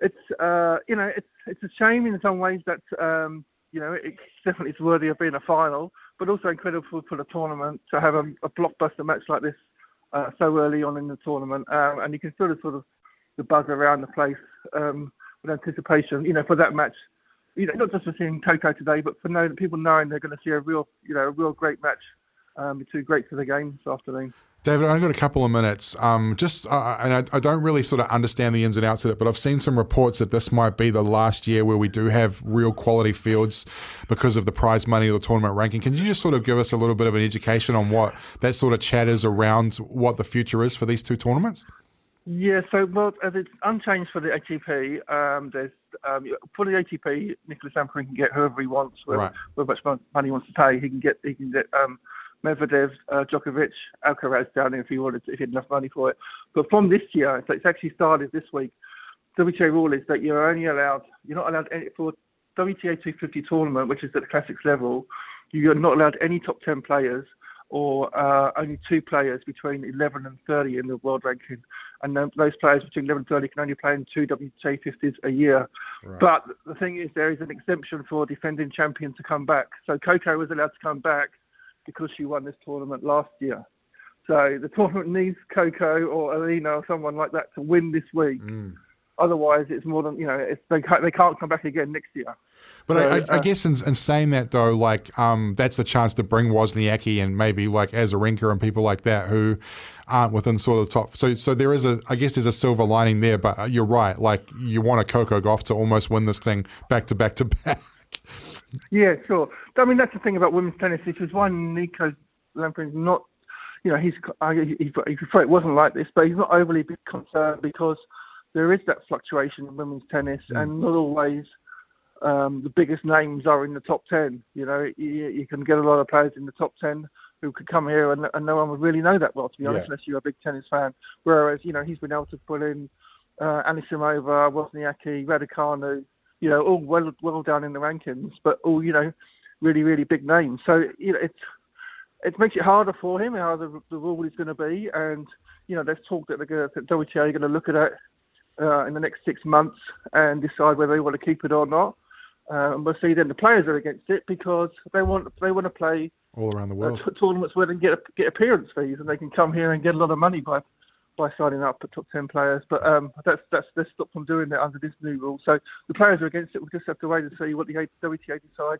it's uh, you know it's it's a shame in some ways that. Um, you know, it's definitely it's worthy of being a final, but also incredible for, the tournament to have a, a blockbuster match like this uh, so early on in the tournament, um, and you can feel the sort of the buzz around the place um, with anticipation. You know, for that match, you know, not just for seeing Coco today, but for knowing people knowing they're going to see a real, you know, a real great match um, between greats of the game this afternoon. David, I've got a couple of minutes. Um, just, uh, and I, I, don't really sort of understand the ins and outs of it, but I've seen some reports that this might be the last year where we do have real quality fields because of the prize money or the tournament ranking. Can you just sort of give us a little bit of an education on what that sort of chat is around what the future is for these two tournaments? Yeah, so well, it's unchanged for the ATP. Um, there's um, for the ATP, Nicolas Lamperin can get whoever he wants, whoever, right. much money he wants to pay. He can get he can get um, Medvedev, uh, Djokovic, Alcaraz down there if he wanted to, if he had enough money for it. But from this year, so it's actually started this week. WTA rule is that you're only allowed, you're not allowed any, for WTA 250 tournament, which is at the classics level, you're not allowed any top 10 players or uh, only two players between 11 and 30 in the world ranking, and those players between 11 and 30 can only play in two WTA 50s a year. Right. But the thing is, there is an exemption for defending champion to come back. So Coco was allowed to come back because she won this tournament last year. So the tournament needs Coco or Alina or someone like that to win this week. Mm. Otherwise, it's more than you know. they can't, they can't come back again next year. But so, I, I, uh, I, guess in, in, saying that though, like um, that's the chance to bring Wozniacki and maybe like Azarenka and people like that who aren't within sort of the top. So so there is a I guess there's a silver lining there. But uh, you're right. Like you want a Coco Gauff to almost win this thing back to back to back. Yeah, sure. I mean that's the thing about women's tennis, which is why Nico Lamperin's not you know, he's he, he, he it wasn't like this, but he's not overly concerned because there is that fluctuation in women's tennis, mm. and not always um, the biggest names are in the top ten. You know, you, you, can get a lot of players in the top ten who could come here, and, and no one would really know that well, to be honest, yeah. unless you're a big tennis fan. Whereas, you know, he's been able to pull in uh, Anisimova, Wozniacki, Raducanu, you know, all well well down in the rankings, but all you know, really really big names. So you know, it's it makes it harder for him how the, the rule is going to be. And you know, there's talk that the WTA are going to look at it uh, in the next six months and decide whether they want to keep it or not. Uh, and we'll see then the players are against it because they want they want to play all around the world uh, t- tournaments where they can get get appearance fees and they can come here and get a lot of money by by signing up for top ten players. But um, that's that's they stopped from doing that under this new rule. So the players are against it. We'll just have to wait and see what the WTA decide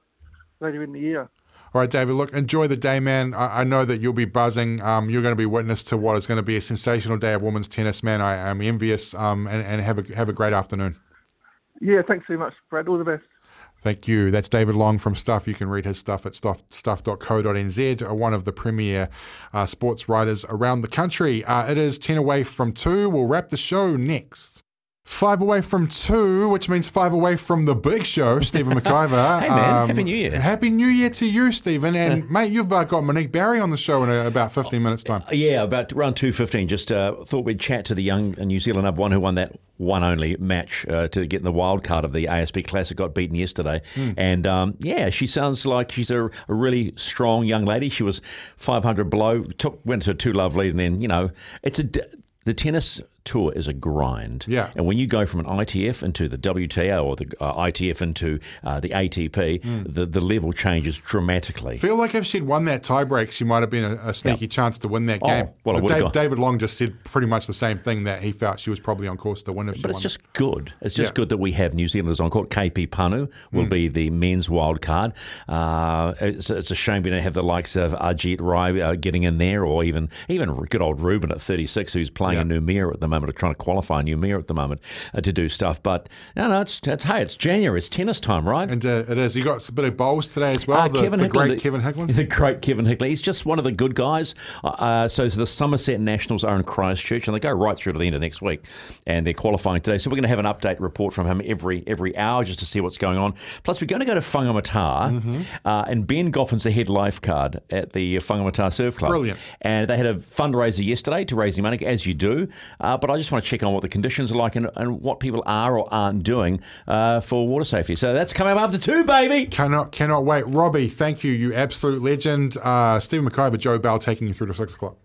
later in the year. All right, David, look, enjoy the day, man. I, I know that you'll be buzzing. Um, you're going to be witness to what is going to be a sensational day of women's tennis, man. I am envious um, and, and have, a, have a great afternoon. Yeah, thanks so much, Brad. All the best. Thank you. That's David Long from Stuff. You can read his stuff at stuff, stuff.co.nz, uh, one of the premier uh, sports writers around the country. Uh, it is 10 away from 2. We'll wrap the show next. Five away from two, which means five away from the big show, Stephen McIver. hey, man. Um, Happy New Year. Happy New Year to you, Stephen. And, mate, you've uh, got Monique Barry on the show in about 15 minutes' time. Uh, yeah, about around 2.15. Just uh, thought we'd chat to the young New Zealand number one who won that one only match uh, to get in the wild card of the ASB Classic. Got beaten yesterday. Mm. And, um, yeah, she sounds like she's a, a, really strong young lady. She was 500 below, took went to a two-love lead, and then, you know, it's a... The tennis tour is a grind. Yeah. And when you go from an ITF into the WTA or the uh, ITF into uh, the ATP, mm. the, the level changes dramatically. feel like if she'd won that tiebreak, she might have been a, a sneaky yep. chance to win that oh, game. Well, Dave, David Long just said pretty much the same thing that he felt she was probably on course to win if But it's just good. It's just yeah. good that we have New Zealanders on court. KP Pannu will mm. be the men's wild card. Uh, it's, it's, a shame we don't have the likes of Ajit Rai uh, getting in there or even even good old Rubin at 36 who's playing yeah. in Noumea at the moment of trying to qualify find you mayor at the moment uh, to do stuff. But no, no, it's, it's hey, it's January, it's tennis time, right? And uh, it is. You got a bit of bowls today as well. Uh, the, Kevin the great Kevin Hickland, the great Kevin Hickland. He's just one of the good guys. Uh, uh, so the Summerset Nationals are in Christchurch, and they go right through to the end of next week, and they're qualifying today. So we're going to have an update report from him every every hour just to see what's going on. Plus, we're going to go to Whangamata, mm-hmm. uh, and Ben Goffin's the head lifeguard at the Whangamata Surf Club. Brilliant. And they had a fundraiser yesterday to raise money, as you do. Uh, but I just want to check on what the conditions are like and, and what people are or aren't doing uh, for water safety. So that's coming up after two, baby. Cannot cannot wait. Robbie, thank you, you absolute legend. Uh, Stephen McIver, Joe Bell taking you through to six o'clock.